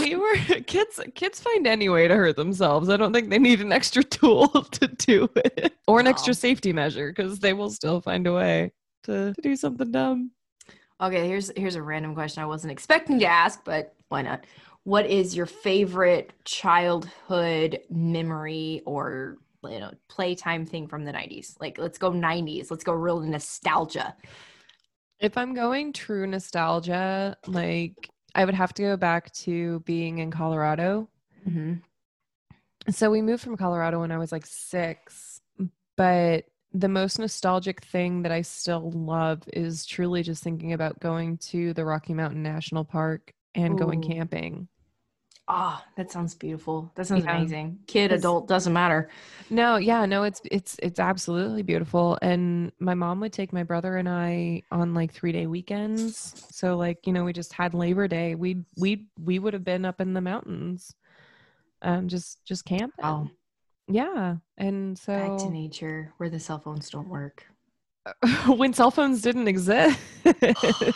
we were kids. Kids find any way to hurt themselves. I don't think they need an extra tool to do it, or an extra safety measure, because they will still find a way to, to do something dumb. Okay, here's here's a random question I wasn't expecting to ask, but why not? What is your favorite childhood memory or you know playtime thing from the 90s? Like let's go 90s. Let's go real nostalgia. If I'm going true nostalgia, like I would have to go back to being in Colorado. Mm-hmm. So we moved from Colorado when I was like six, but the most nostalgic thing that I still love is truly just thinking about going to the Rocky Mountain National Park and going camping. Oh, that sounds beautiful. That sounds Yeah. amazing. Kid, It's- adult, doesn't matter. No, yeah, no, it's it's it's absolutely beautiful. And my mom would take my brother and I on like three day weekends. So like, you know, we just had Labor Day. We we we would have been up in the mountains. Um just just camping. Oh, Yeah. And so back to nature where the cell phones don't work. when cell phones didn't exist.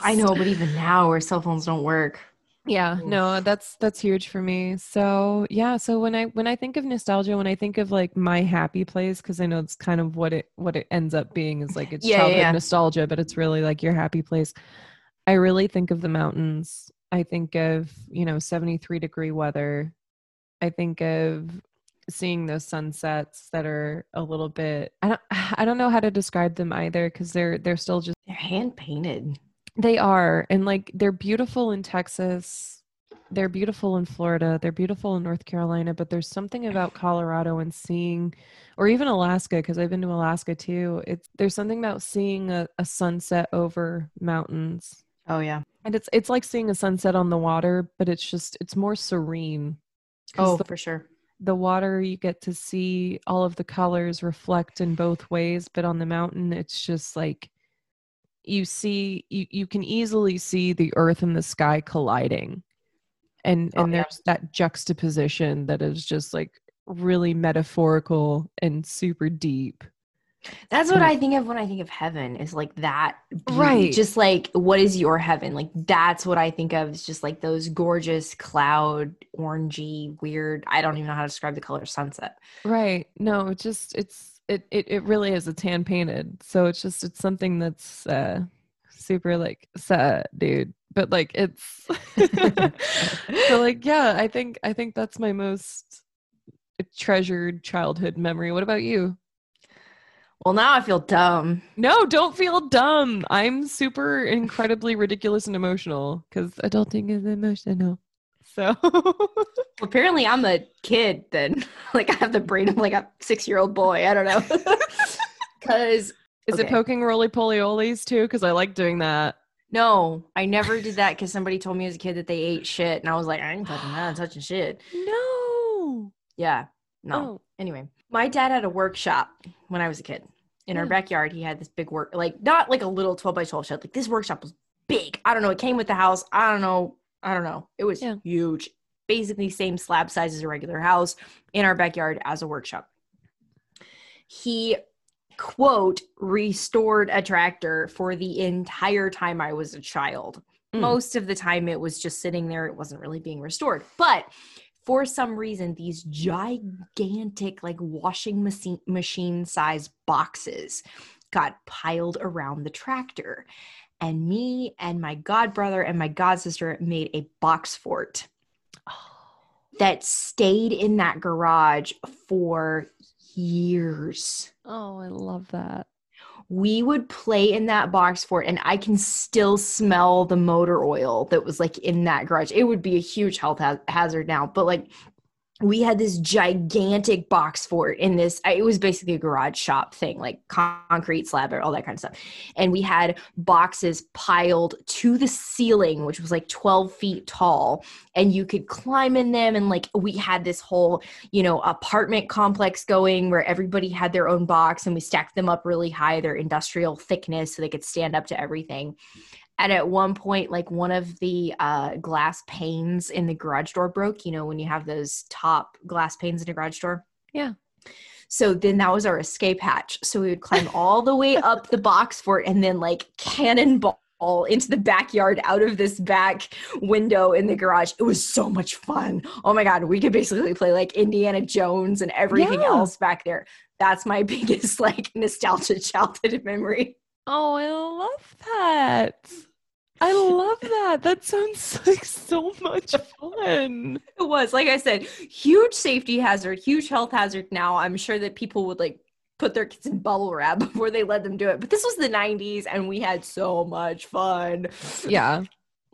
I know, but even now where cell phones don't work. Yeah, no, that's that's huge for me. So yeah, so when I when I think of nostalgia, when I think of like my happy place, because I know it's kind of what it what it ends up being is like it's Yeah, childhood yeah. nostalgia, but it's really like your happy place. I really think of the mountains. I think of you know seventy three degree weather. I think of seeing those sunsets that are a little bit. I don't I don't know how to describe them either because they're they're still just They're hand painted. They are. And like they're beautiful in Texas. They're beautiful in Florida. They're beautiful in North Carolina, but there's something about Colorado and seeing or even Alaska because I've been to Alaska too. It's there's something about seeing a, a sunset over mountains. Oh yeah. And it's it's like seeing a sunset on the water, but it's just it's more serene. Oh, the, for sure. the water you get to see all of the colors reflect in both ways, but on the mountain it's just like you see you, you can easily see the earth and the sky colliding and Oh, and yeah. there's that juxtaposition that is just like really metaphorical and super deep That's what I think of when I think of heaven is like that. beauty. Right. Just like what is your heaven? Like that's what I think of. Is just like those gorgeous cloud, orangey, weird. I don't even know how to describe the color sunset. right no just it's it, it it really is it's hand painted. So it's just it's something that's uh super like sad dude. But like it's so like yeah i think i think that's my most treasured childhood memory. What about you? Well, now I feel dumb. no don't feel dumb. I'm super incredibly ridiculous and emotional because adulting is emotional so Apparently, I'm a kid. Then, like, I have the brain of like a six year old boy. I don't know. Because is it poking roly poly olies too because i like doing that no, I never did that because somebody told me as a kid that they ate shit, and I was like, I ain't touching that. I'm touching shit. no Yeah. No. Oh. Anyway, my dad had a workshop when I was a kid. In our Yeah. backyard, he had this big work, like not like a little 12 by 12 shed. Like this workshop was big. I don't know. It came with the house. I don't know. I don't know. It was Yeah. huge. Basically, same slab size as a regular house in our backyard as a workshop. He quote restored a tractor for the entire time I was a child. Mm. Most of the time it was just sitting there, it wasn't really being restored. But for some reason, these gigantic, like washing machine machine size boxes got piled around the tractor. And me and my god brother and my god sister made a box fort oh. that stayed in that garage for years. Oh i love that. We would play in that box fort and i can still smell the motor oil that was like in that garage. It would be a huge health ha- hazard now but like we had this gigantic box fort in this it was basically a garage shop thing like concrete slab all that kind of stuff. And we had boxes piled to the ceiling which was like 12 feet tall and you could climb in them. And like we had this whole you know apartment complex going where everybody had their own box and we stacked them up really high their industrial thickness so they could stand up to everything and at one point like one of the uh, glass panes in the garage door broke you know when you have those top glass panes in a garage door Yeah. So then that was our escape hatch. So we would climb all the way up the box fort and then like cannonball into the backyard out of this back window in the garage. It was so much fun. Oh my god, we could basically play like Indiana Jones and everything Yeah. else back there. That's my biggest like nostalgia childhood memory. Oh, I love that. I love that. That sounds like so much fun. It was, like I said, huge safety hazard, huge health hazard now. I'm sure that people would like put their kids in bubble wrap before they let them do it. But this was the 90s and we had so much fun. Yeah.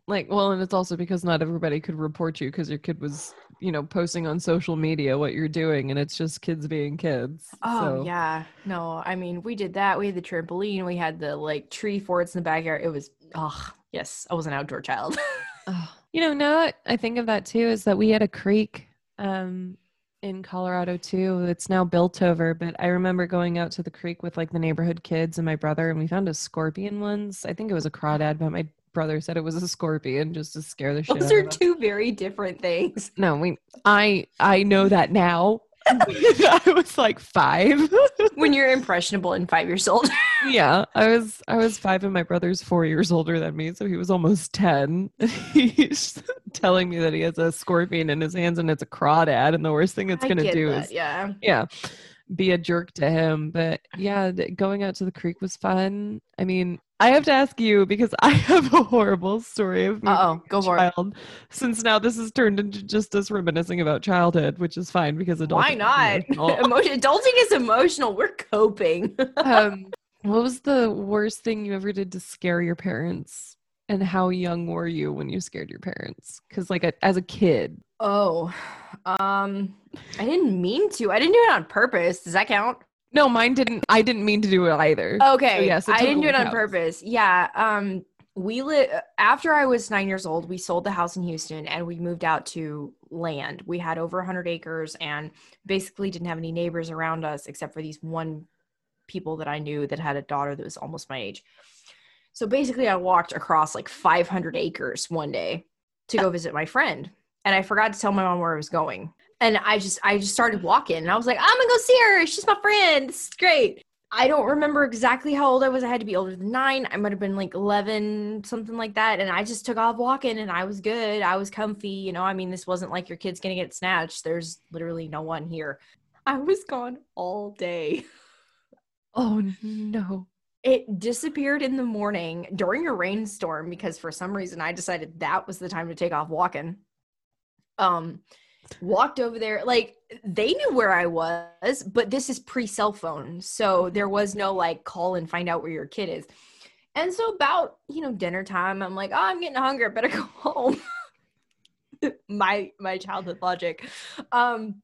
Like, well, and it's also because not everybody could report you because your kid was, you know, posting on social media what you're doing, and it's just kids being kids. Oh so. yeah. No, I mean we did that. We had the trampoline, we had the like tree forts in the backyard. It was oh yes, I was an outdoor child. Oh, you know, now that I think of that too, is that we had a creek um, in Colorado too. It's now built over, but I remember going out to the creek with like the neighborhood kids and my brother, and we found a scorpion once. I think it was a crawdad, but my brother said it was a scorpion just to scare the shit Those out are two very different things. No, we. I I know that now. I was like five. When you're impressionable and five years old. yeah, I was I was five, and my brother's four years older than me, so he was almost ten. He's telling me that he has a scorpion in his hands and it's a crawdad, and the worst thing it's I gonna do that, is yeah. yeah, be a jerk to him. But yeah, going out to the creek was fun. I mean, I have to ask you because I have a horrible story of me Uh-oh, go for it. child. Since now this has turned into just us reminiscing about childhood, which is fine because adulting Why is not? Emotion adulting is emotional. We're coping. um, what was the worst thing you ever did to scare your parents? And how young were you when you scared your parents? Because, like, a, as a kid, Oh, um, I didn't mean to. I didn't do it on purpose. Does that count? No, mine didn't. I didn't mean to do it either. Okay. yes, it I didn't do it on purpose. Yeah. Um, we lit after I was nine years old. We sold the house in Houston and we moved out to land. We had over 100 acres and basically didn't have any neighbors around us except for these one people that I knew that had a daughter that was almost my age. So basically, I walked across like 500 acres one day to go visit my friend, and I forgot to tell my mom where I was going. And I just, I just started walking, and I was like, I'm gonna go see her. She's my friend. This is great. I don't remember exactly how old I was. I had to be older than nine. I might have been like 11, something like that. And I just took off walking and I was good. I was comfy. You know, I mean, this wasn't like your kid's to get snatched. There's literally no one here. I was gone all day. Oh no! It disappeared in the morning during a rainstorm because for some reason I decided that was the time to take off walking. Um walked over there like they knew where I was, but this is pre-cell phone. So there was no like call and find out where your kid is. And so about, you know, dinner time, I'm like, "Oh, I'm getting hungry. I better go home." my my childhood logic. Um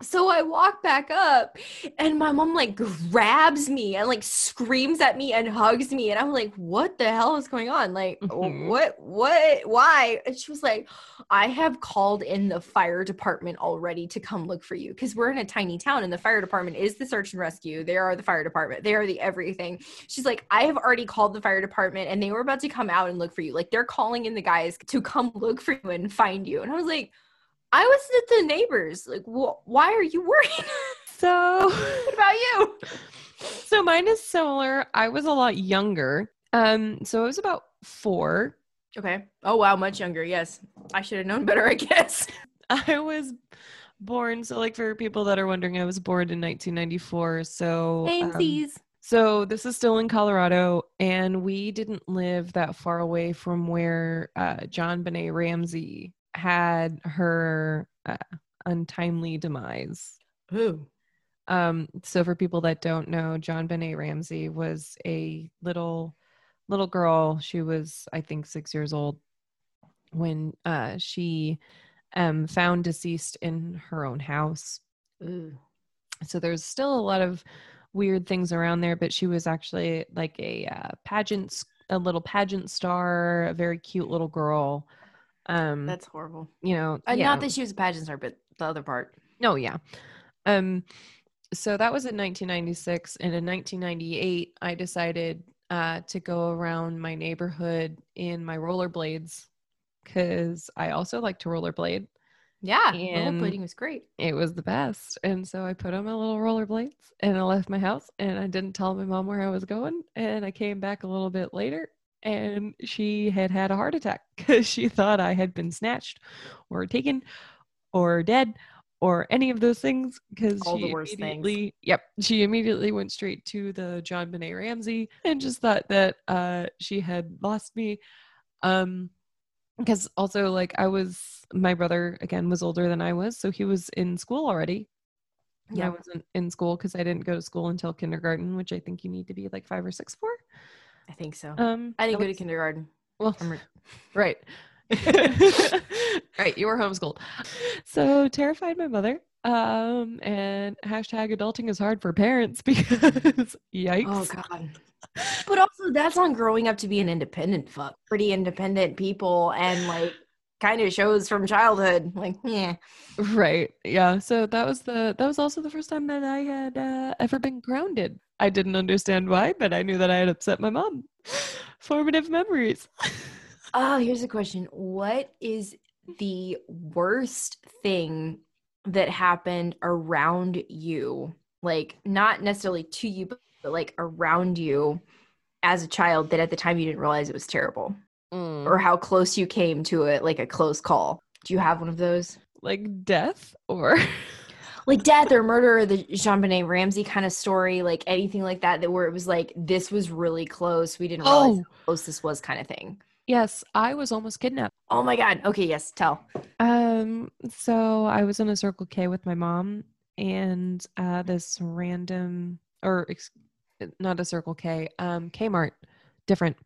so I walk back up and my mom like grabs me and like screams at me and hugs me. And I'm like, what the hell is going on? Like, Mhm. what, what, why? And she was like, I have called in the fire department already to come look for you because we're in a tiny town and the fire department is the search and rescue. They are the fire department, they are the everything. She's like, I have already called the fire department and they were about to come out and look for you. Like, they're calling in the guys to come look for you and find you. And I was like, I was at the neighbors. Like, wh- why are you worried? So, what about you? so mine is similar. I was a lot younger. Um, so I was about four. Okay. Oh wow, much younger. Yes, I should have known better. I guess. I was born. So, like for people that are wondering, I was born in 1994. So, um, So this is still in Colorado, and we didn't live that far away from where uh, JonBenét Ramsey had her uh, untimely demise. Ooh. Um, so for people that don't know, JonBenét Ramsey was a little little girl. She was, I think, six years old when uh, she um, found deceased in her own house Ooh. so there's still a lot of weird things around there but she was actually like a uh, pageant a little pageant star a very cute little girl um That's horrible. you know Uh, yeah. Not that she was a pageant star, but the other part. no yeah um so that was in 1996 and in 1998 i decided uh to go around my neighborhood in my rollerblades because i also like to rollerblade Yeah, And- rollerblading was great. It was the best. And so I put on my little rollerblades and I left my house and I didn't tell my mom where I was going. And I came back a little bit later and she had had a heart attack because she thought I had been snatched or taken or dead or any of those things because All the worst things. yep she immediately went straight to the JonBenét ramsey and just thought that uh she had lost me um because also like i was my brother again was older than i was so he was in school already. Yeah, i wasn't in school because i didn't go to school until kindergarten which i think you need to be like five or six for I think so. um I didn't that go to kindergarten. well re- right right you were homeschooled so terrified my mother um and hashtag adulting is hard for parents because yikes oh god. But also, that's on growing up to be an independent fuck. Pretty independent people, and like kind of shows from childhood. Like, yeah. Right. Yeah. So that was the that was also the first time that I had uh, ever been grounded. I didn't understand why, but I knew that I had upset my mom. Formative memories. Oh, here's a question. What is the worst thing that happened around you? Like, not necessarily to you, but, but like around you as a child that at the time you didn't realize it was terrible Mm. or how close you came to it, like a close call. Do you have one of those? like death or Like death or murder or the JonBenét Ramsey kind of story, like anything like that, that where it was like, this was really close. We didn't realize Oh. how close this was kind of thing. yes, I was almost kidnapped. Oh my God. Okay. Yes. Tell. Um so I was in a Circle K with my mom and uh this random or ex- not a Circle K, um Kmart, different.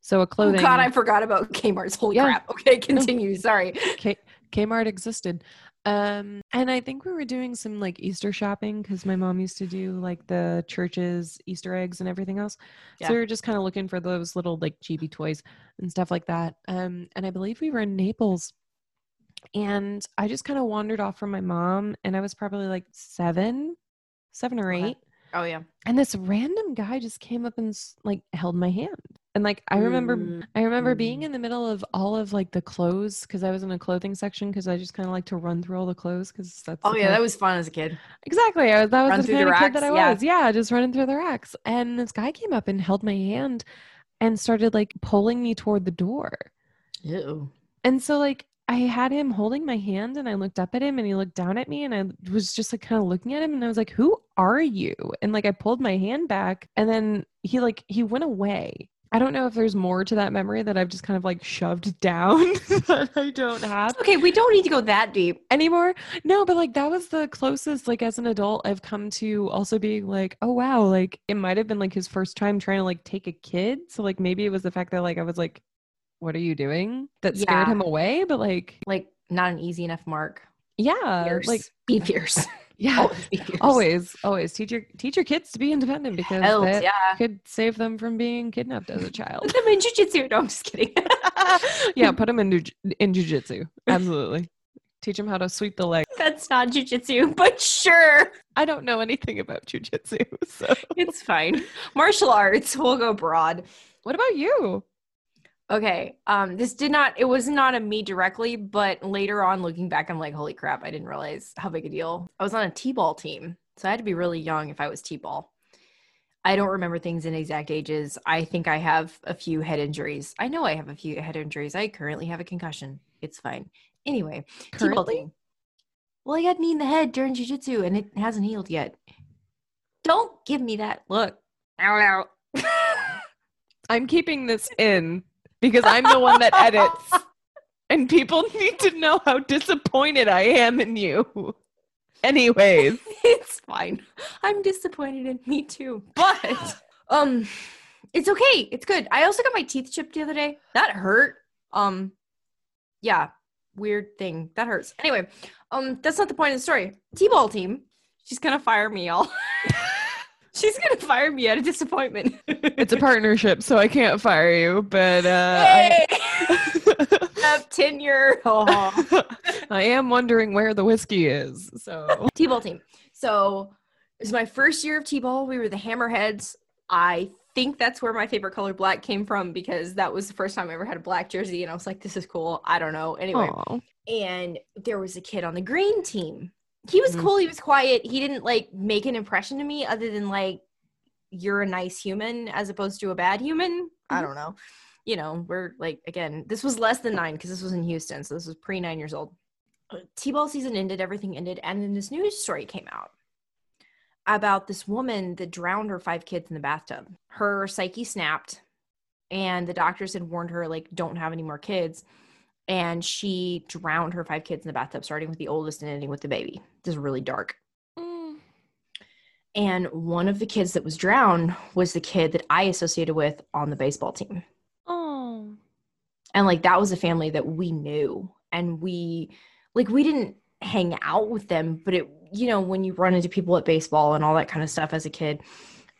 So a clothing Oh God, I forgot about Kmart's. Holy Yeah. crap. Okay, continue. Sorry. K- Kmart existed. Um, and I think we were doing some like Easter shopping because my mom used to do like the church's Easter eggs and everything else. Yeah. So we were just kind of looking for those little like chibi toys and stuff like that. Um, and I believe we were in Naples. And I just kind of wandered off from my mom, and I was probably like seven, seven or Okay. eight. Oh yeah. And this random guy just came up and like held my hand. And like I remember Mm, I remember being mm. in the middle of all of like the clothes because I was in a clothing section because I just kind of like to run through all the clothes because that's Oh yeah, kind that was fun as a kid. exactly I was, that was Run the through the kind of kid that I yeah. was yeah just running through the racks and this guy came up and held my hand and started like pulling me toward the door Ew. and so like I had him holding my hand and I looked up at him and he looked down at me and I was just like kind of looking at him and I was like, Who are you? And like I pulled my hand back and then he like he went away. I don't know if there's more to that memory that I've just kind of like shoved down that I don't have Okay, we don't need to go that deep. anymore. No, but like that was the closest, like as an adult, I've come to also being like, oh wow, like it might have been like his first time trying to like take a kid. So like maybe it was the fact that like I was like, what are you doing? That scared Yeah. him away. But like, Like not an easy enough mark. yeah, Fierce. like be fierce. yeah, oh, Always always, always teach your teach your kids to be independent because that yeah. could save them from being kidnapped as a child. Put them in jujitsu. No, I'm just kidding. yeah, put them in ju- in jujitsu. Absolutely. Teach them how to sweep the leg. That's not jujitsu, but sure, I don't know anything about jujitsu, so it's fine. Martial arts. We'll go broad. what about you? Okay. Um, this did not it was not a me directly, but later on looking back, I'm like, holy crap, I didn't realize how big a deal. I was on a T-ball team. So I had to be really young if I was T-ball. I don't remember things in exact ages. I think I have a few head injuries. I know I have a few head injuries. I currently have a concussion. It's fine. Anyway, T-ball team. Well, I got knee in the head during jiu-jitsu and it hasn't healed yet. Don't give me that look. Ow, ow. I'm keeping this in because I'm the one that edits. And people need to know how disappointed I am in you. Anyways, it's fine. I'm disappointed in me too. But um it's okay. It's good. I also got my teeth chipped the other day. That hurt. Um yeah, weird thing. That hurts. Anyway, um that's not the point of the story. T-ball team. She's going to fire me all. She's going to fire me out of disappointment. it's a partnership, so I can't fire you, but uh, I, Have tenure. Oh. I am wondering where the whiskey is. So, T-ball team. So it was my first year of T-ball. We were the Hammerheads. I think that's where my favorite color black came from because that was the first time I ever had a black jersey and I was like, this is cool. I don't know. Anyway, Aw. and there was a kid on the green team. He was Mhm. cool. He was quiet. He didn't like make an impression to me other than like you're a nice human as opposed to a bad human. I Mhm. don't know. You know, we're like again, this was less than nine because this was in Houston, so this was pre nine years old. T-ball season ended, everything ended, and then this news story came out about this woman that drowned her five kids in the bathtub. Her psyche snapped, and the doctors had warned her like, don't have any more kids and she drowned her five kids in the bathtub, starting with the oldest and ending with the baby. This is really dark. Mm. And one of the kids that was drowned was the kid that I associated with on the baseball team. Oh. And like that was a family that we knew. And we like we didn't hang out with them, but it you know, when you run into people at baseball and all that kind of stuff as a kid.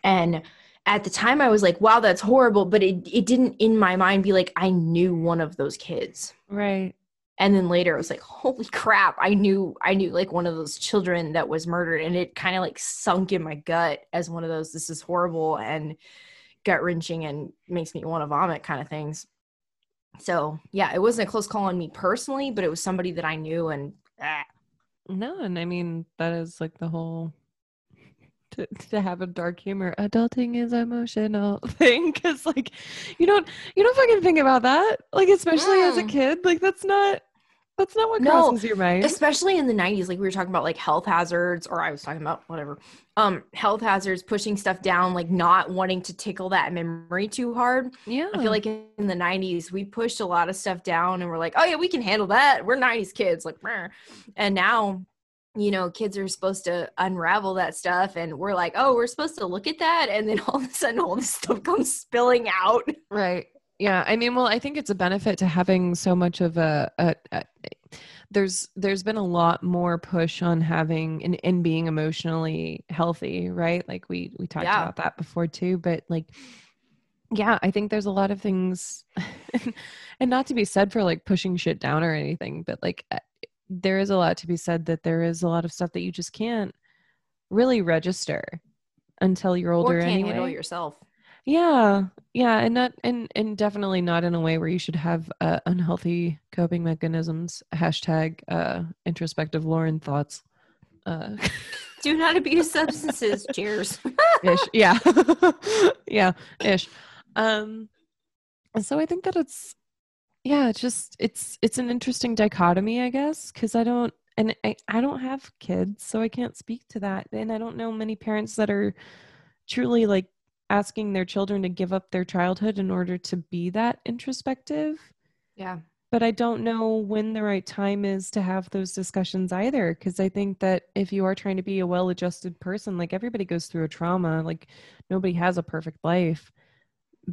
And at the time I was like, wow, that's horrible. But it it didn't in my mind be like I knew one of those kids. Right. And then later it was like holy crap i knew i knew like one of those children that was murdered and it kind of like sunk in my gut as one of those this is horrible and gut wrenching and makes me want to vomit kind of things so yeah it wasn't a close call on me personally but it was somebody that i knew and ah, No, and I mean that is like the whole to, to have a dark humor. Adulting is emotional thing because like you don't you don't fucking think about that like especially as a Mm. kid like that's not that's not what No, crosses your mind. especially in the 90s like we were talking about like health hazards or i was talking about whatever um health hazards pushing stuff down like not wanting to tickle that memory too hard yeah, I feel like in the 90s, we pushed a lot of stuff down and we're like, oh, yeah, we can handle that. We're 90s kids. Like, meh. and now, you know, kids are supposed to unravel that stuff. And we're like, oh, we're supposed to look at that. And then all of a sudden, all this stuff comes spilling out. Right. Yeah. I mean, well, I think it's a benefit to having so much of a, a, a there's there's been a lot more push on having and, and being emotionally healthy, right? Like we we talked Yeah. about that before too, but like yeah, I think there's a lot of things and not to be said for like pushing shit down or anything, but like there is a lot to be said that there is a lot of stuff that you just can't really register until you're older or can't anyway. handle yourself. Yeah, yeah, and not and and definitely not in a way where you should have uh, unhealthy coping mechanisms. Hashtag uh, introspective Lauren thoughts. Uh, Do not abuse substances. Cheers. ish, yeah, yeah, ish. Um, so I think that it's yeah, it's just it's it's an interesting dichotomy, I guess, because I don't and I I don't have kids, so I can't speak to that, and I don't know many parents that are truly like asking their children to give up their childhood in order to be that introspective yeah. but I don't know when the right time is to have those discussions either. Because I think that if you are trying to be a well adjusted person, like everybody goes through a trauma, like nobody has a perfect life.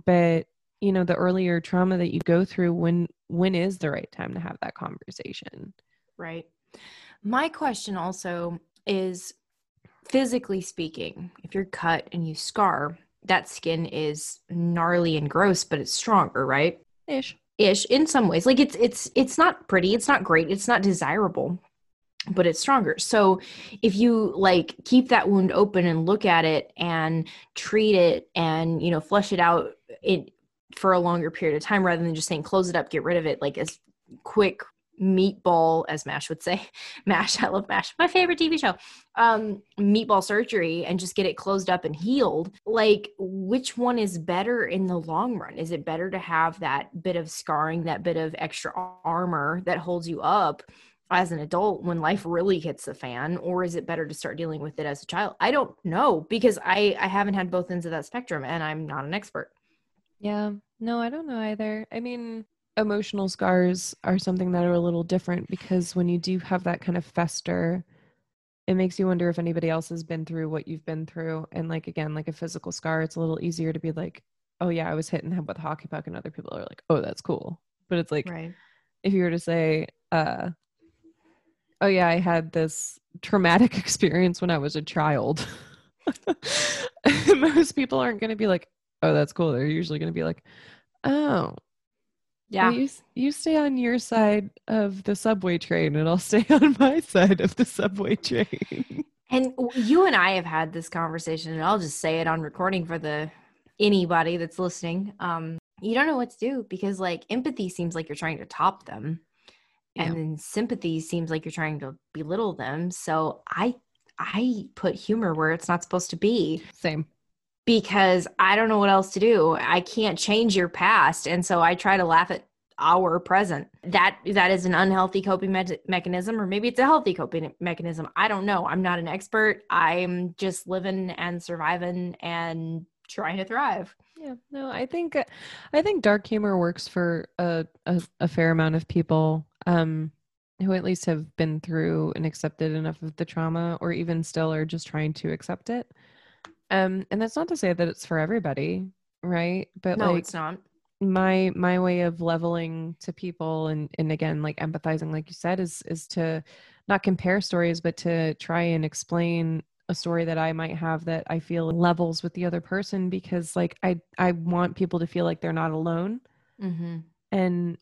But you know, the earlier trauma that you go through, when when is the right time to have that conversation? Right. My question also is physically speaking, if you're cut and you scar, that skin is gnarly and gross, but it's stronger, right? Ish. Ish in some ways. Like it's it's it's not pretty, it's not great, it's not desirable, but it's stronger. So if you like keep that wound open and look at it and treat it and you know flush it out it for a longer period of time rather than just saying close it up, get rid of it like as quick meatball as mash would say. Mash i love mash. My favorite tv show. Um meatball surgery and just get it closed up and healed. Like which one is better in the long run? Is it better to have that bit of scarring that bit of extra armor that holds you up as an adult when life really hits the fan or is it better to start dealing with it as a child? I don't know because i i haven't had both ends of that spectrum and i'm not an expert. Yeah. No, I don't know either. I mean, emotional scars are something that are a little different because when you do have that kind of fester, it makes you wonder if anybody else has been through what you've been through. And like again, like a physical scar, it's a little easier to be like, oh yeah, I was hit in the head with a hockey puck, and other people are like, oh, that's cool. But it's like right if you were to say, uh, oh yeah, I had this traumatic experience when I was a child. Most people aren't going to be like, oh, that's cool. They're usually going to be like, oh, yeah well, you, you stay on your side of the subway train and I'll stay on my side of the subway train. And you and I have had this conversation, and I'll just say it on recording for the anybody that's listening, um, you don't know what to do because like empathy seems like you're trying to top them. And Yeah. then sympathy seems like you're trying to belittle them. So I I put humor where it's not supposed to be Same. Because I don't know what else to do. I can't change your past, and so I try to laugh at our present. That that is an unhealthy coping me- mechanism, or maybe it's a healthy coping mechanism. I don't know. I'm not an expert. I'm just living and surviving and trying to thrive. Yeah, no, I think I think dark humor works for a, a, a fair amount of people um, who at least have been through and accepted enough of the trauma, or even still are just trying to accept it. Um, and that's not to say that it's for everybody, right? But no, like it's not. my my way of leveling to people and and again like empathizing like you said is is to not compare stories but to try and explain a story that I might have that I feel levels with the other person because like I I want people to feel like they're not alone Mm-hmm. and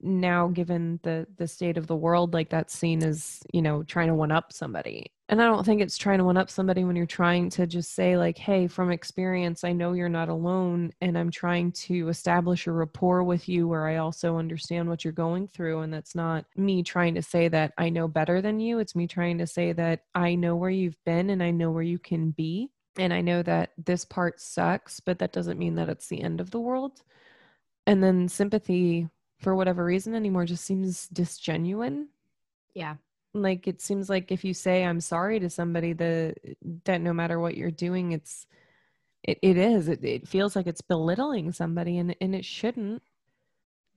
now given the the state of the world like that scene is you know trying to one up somebody and i don't think it's trying to one up somebody when you're trying to just say like hey from experience i know you're not alone and i'm trying to establish a rapport with you where i also understand what you're going through. And that's not me trying to say that i know better than you. It's me trying to say that i know where you've been and i know where you can be. And i know that this part sucks but that doesn't mean that it's the end of the world. And then sympathy for whatever reason anymore just seems disgenuine. Yeah. Like it seems like if you say i'm sorry to somebody the that no matter what you're doing it's it, it is it, it feels like it's belittling somebody and and it shouldn't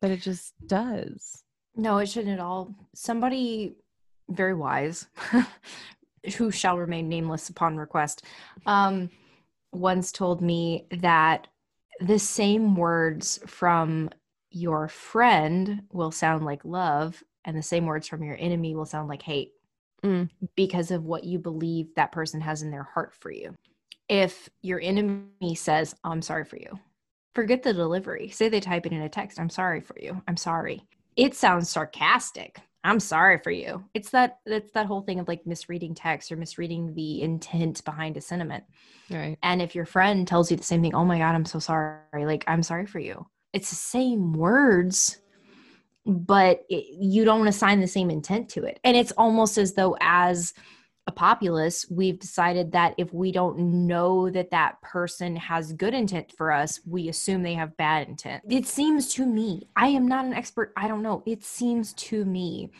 but it just does No, it shouldn't at all. Somebody very wise, who shall remain nameless upon request, um, once told me that the same words from your friend will sound like love, and the same words from your enemy will sound like hate Mm. because of what you believe that person has in their heart for you. If your enemy says, I'm sorry for you, forget the delivery. Say they type it in a text, I'm sorry for you. I'm sorry. It sounds sarcastic. I'm sorry for you. It's that that's that whole thing of like misreading text or misreading the intent behind a sentiment. right And if your friend tells you the same thing, oh my God, I'm so sorry. Like, I'm sorry for you. It's the same words, but it, you don't assign the same intent to it. And it's almost as though, as a populace, we've decided that if we don't know that that person has good intent for us, we assume they have bad intent. It seems to me, I am not an expert, I don't know. It seems to me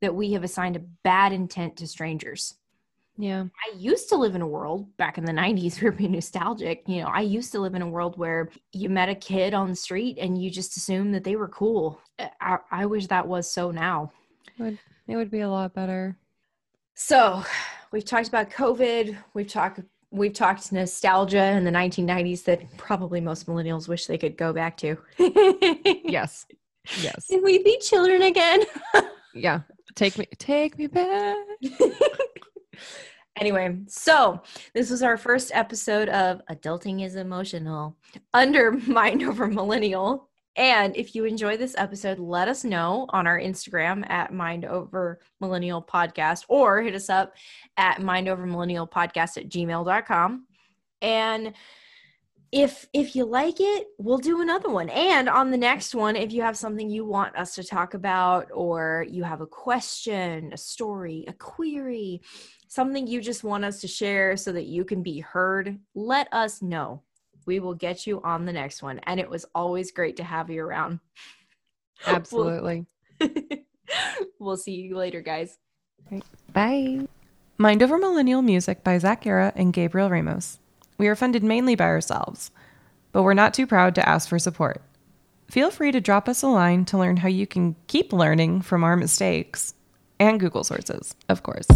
that we have assigned a bad intent to strangers. Yeah I used to live in a world back in the 90s, we were being nostalgic. You know, I used to live in a world where you met a kid on the street and you just assumed that they were cool. I, I wish that was so now. it would be a lot better So we've talked about COVID. We've talked we've talked nostalgia in the 1990s that probably most millennials wish they could go back to. yes yes Can we be children again? yeah take me take me back anyway, so this was our first episode of Adulting is Emotional under Mind Over Millennial. And if you enjoy this episode, let us know on our Instagram at Mind Over Millennial Podcast or hit us up at Mind Over Millennial Podcast at gmail.com. And if if you like it, we'll do another one. And on the next one, if you have something you want us to talk about, or you have a question, a story, a query, something you just want us to share so that you can be heard, let us know. We will get you on the next one. And it was always great to have you around. absolutely we'll see you later, guys. Bye. Mind Over Millennial music by Zach Yara and Gabriel Ramos. We are funded mainly by ourselves, but we're not too proud to ask for support. Feel free to drop us a line to learn how you can keep learning from our mistakes and Google sources, of course.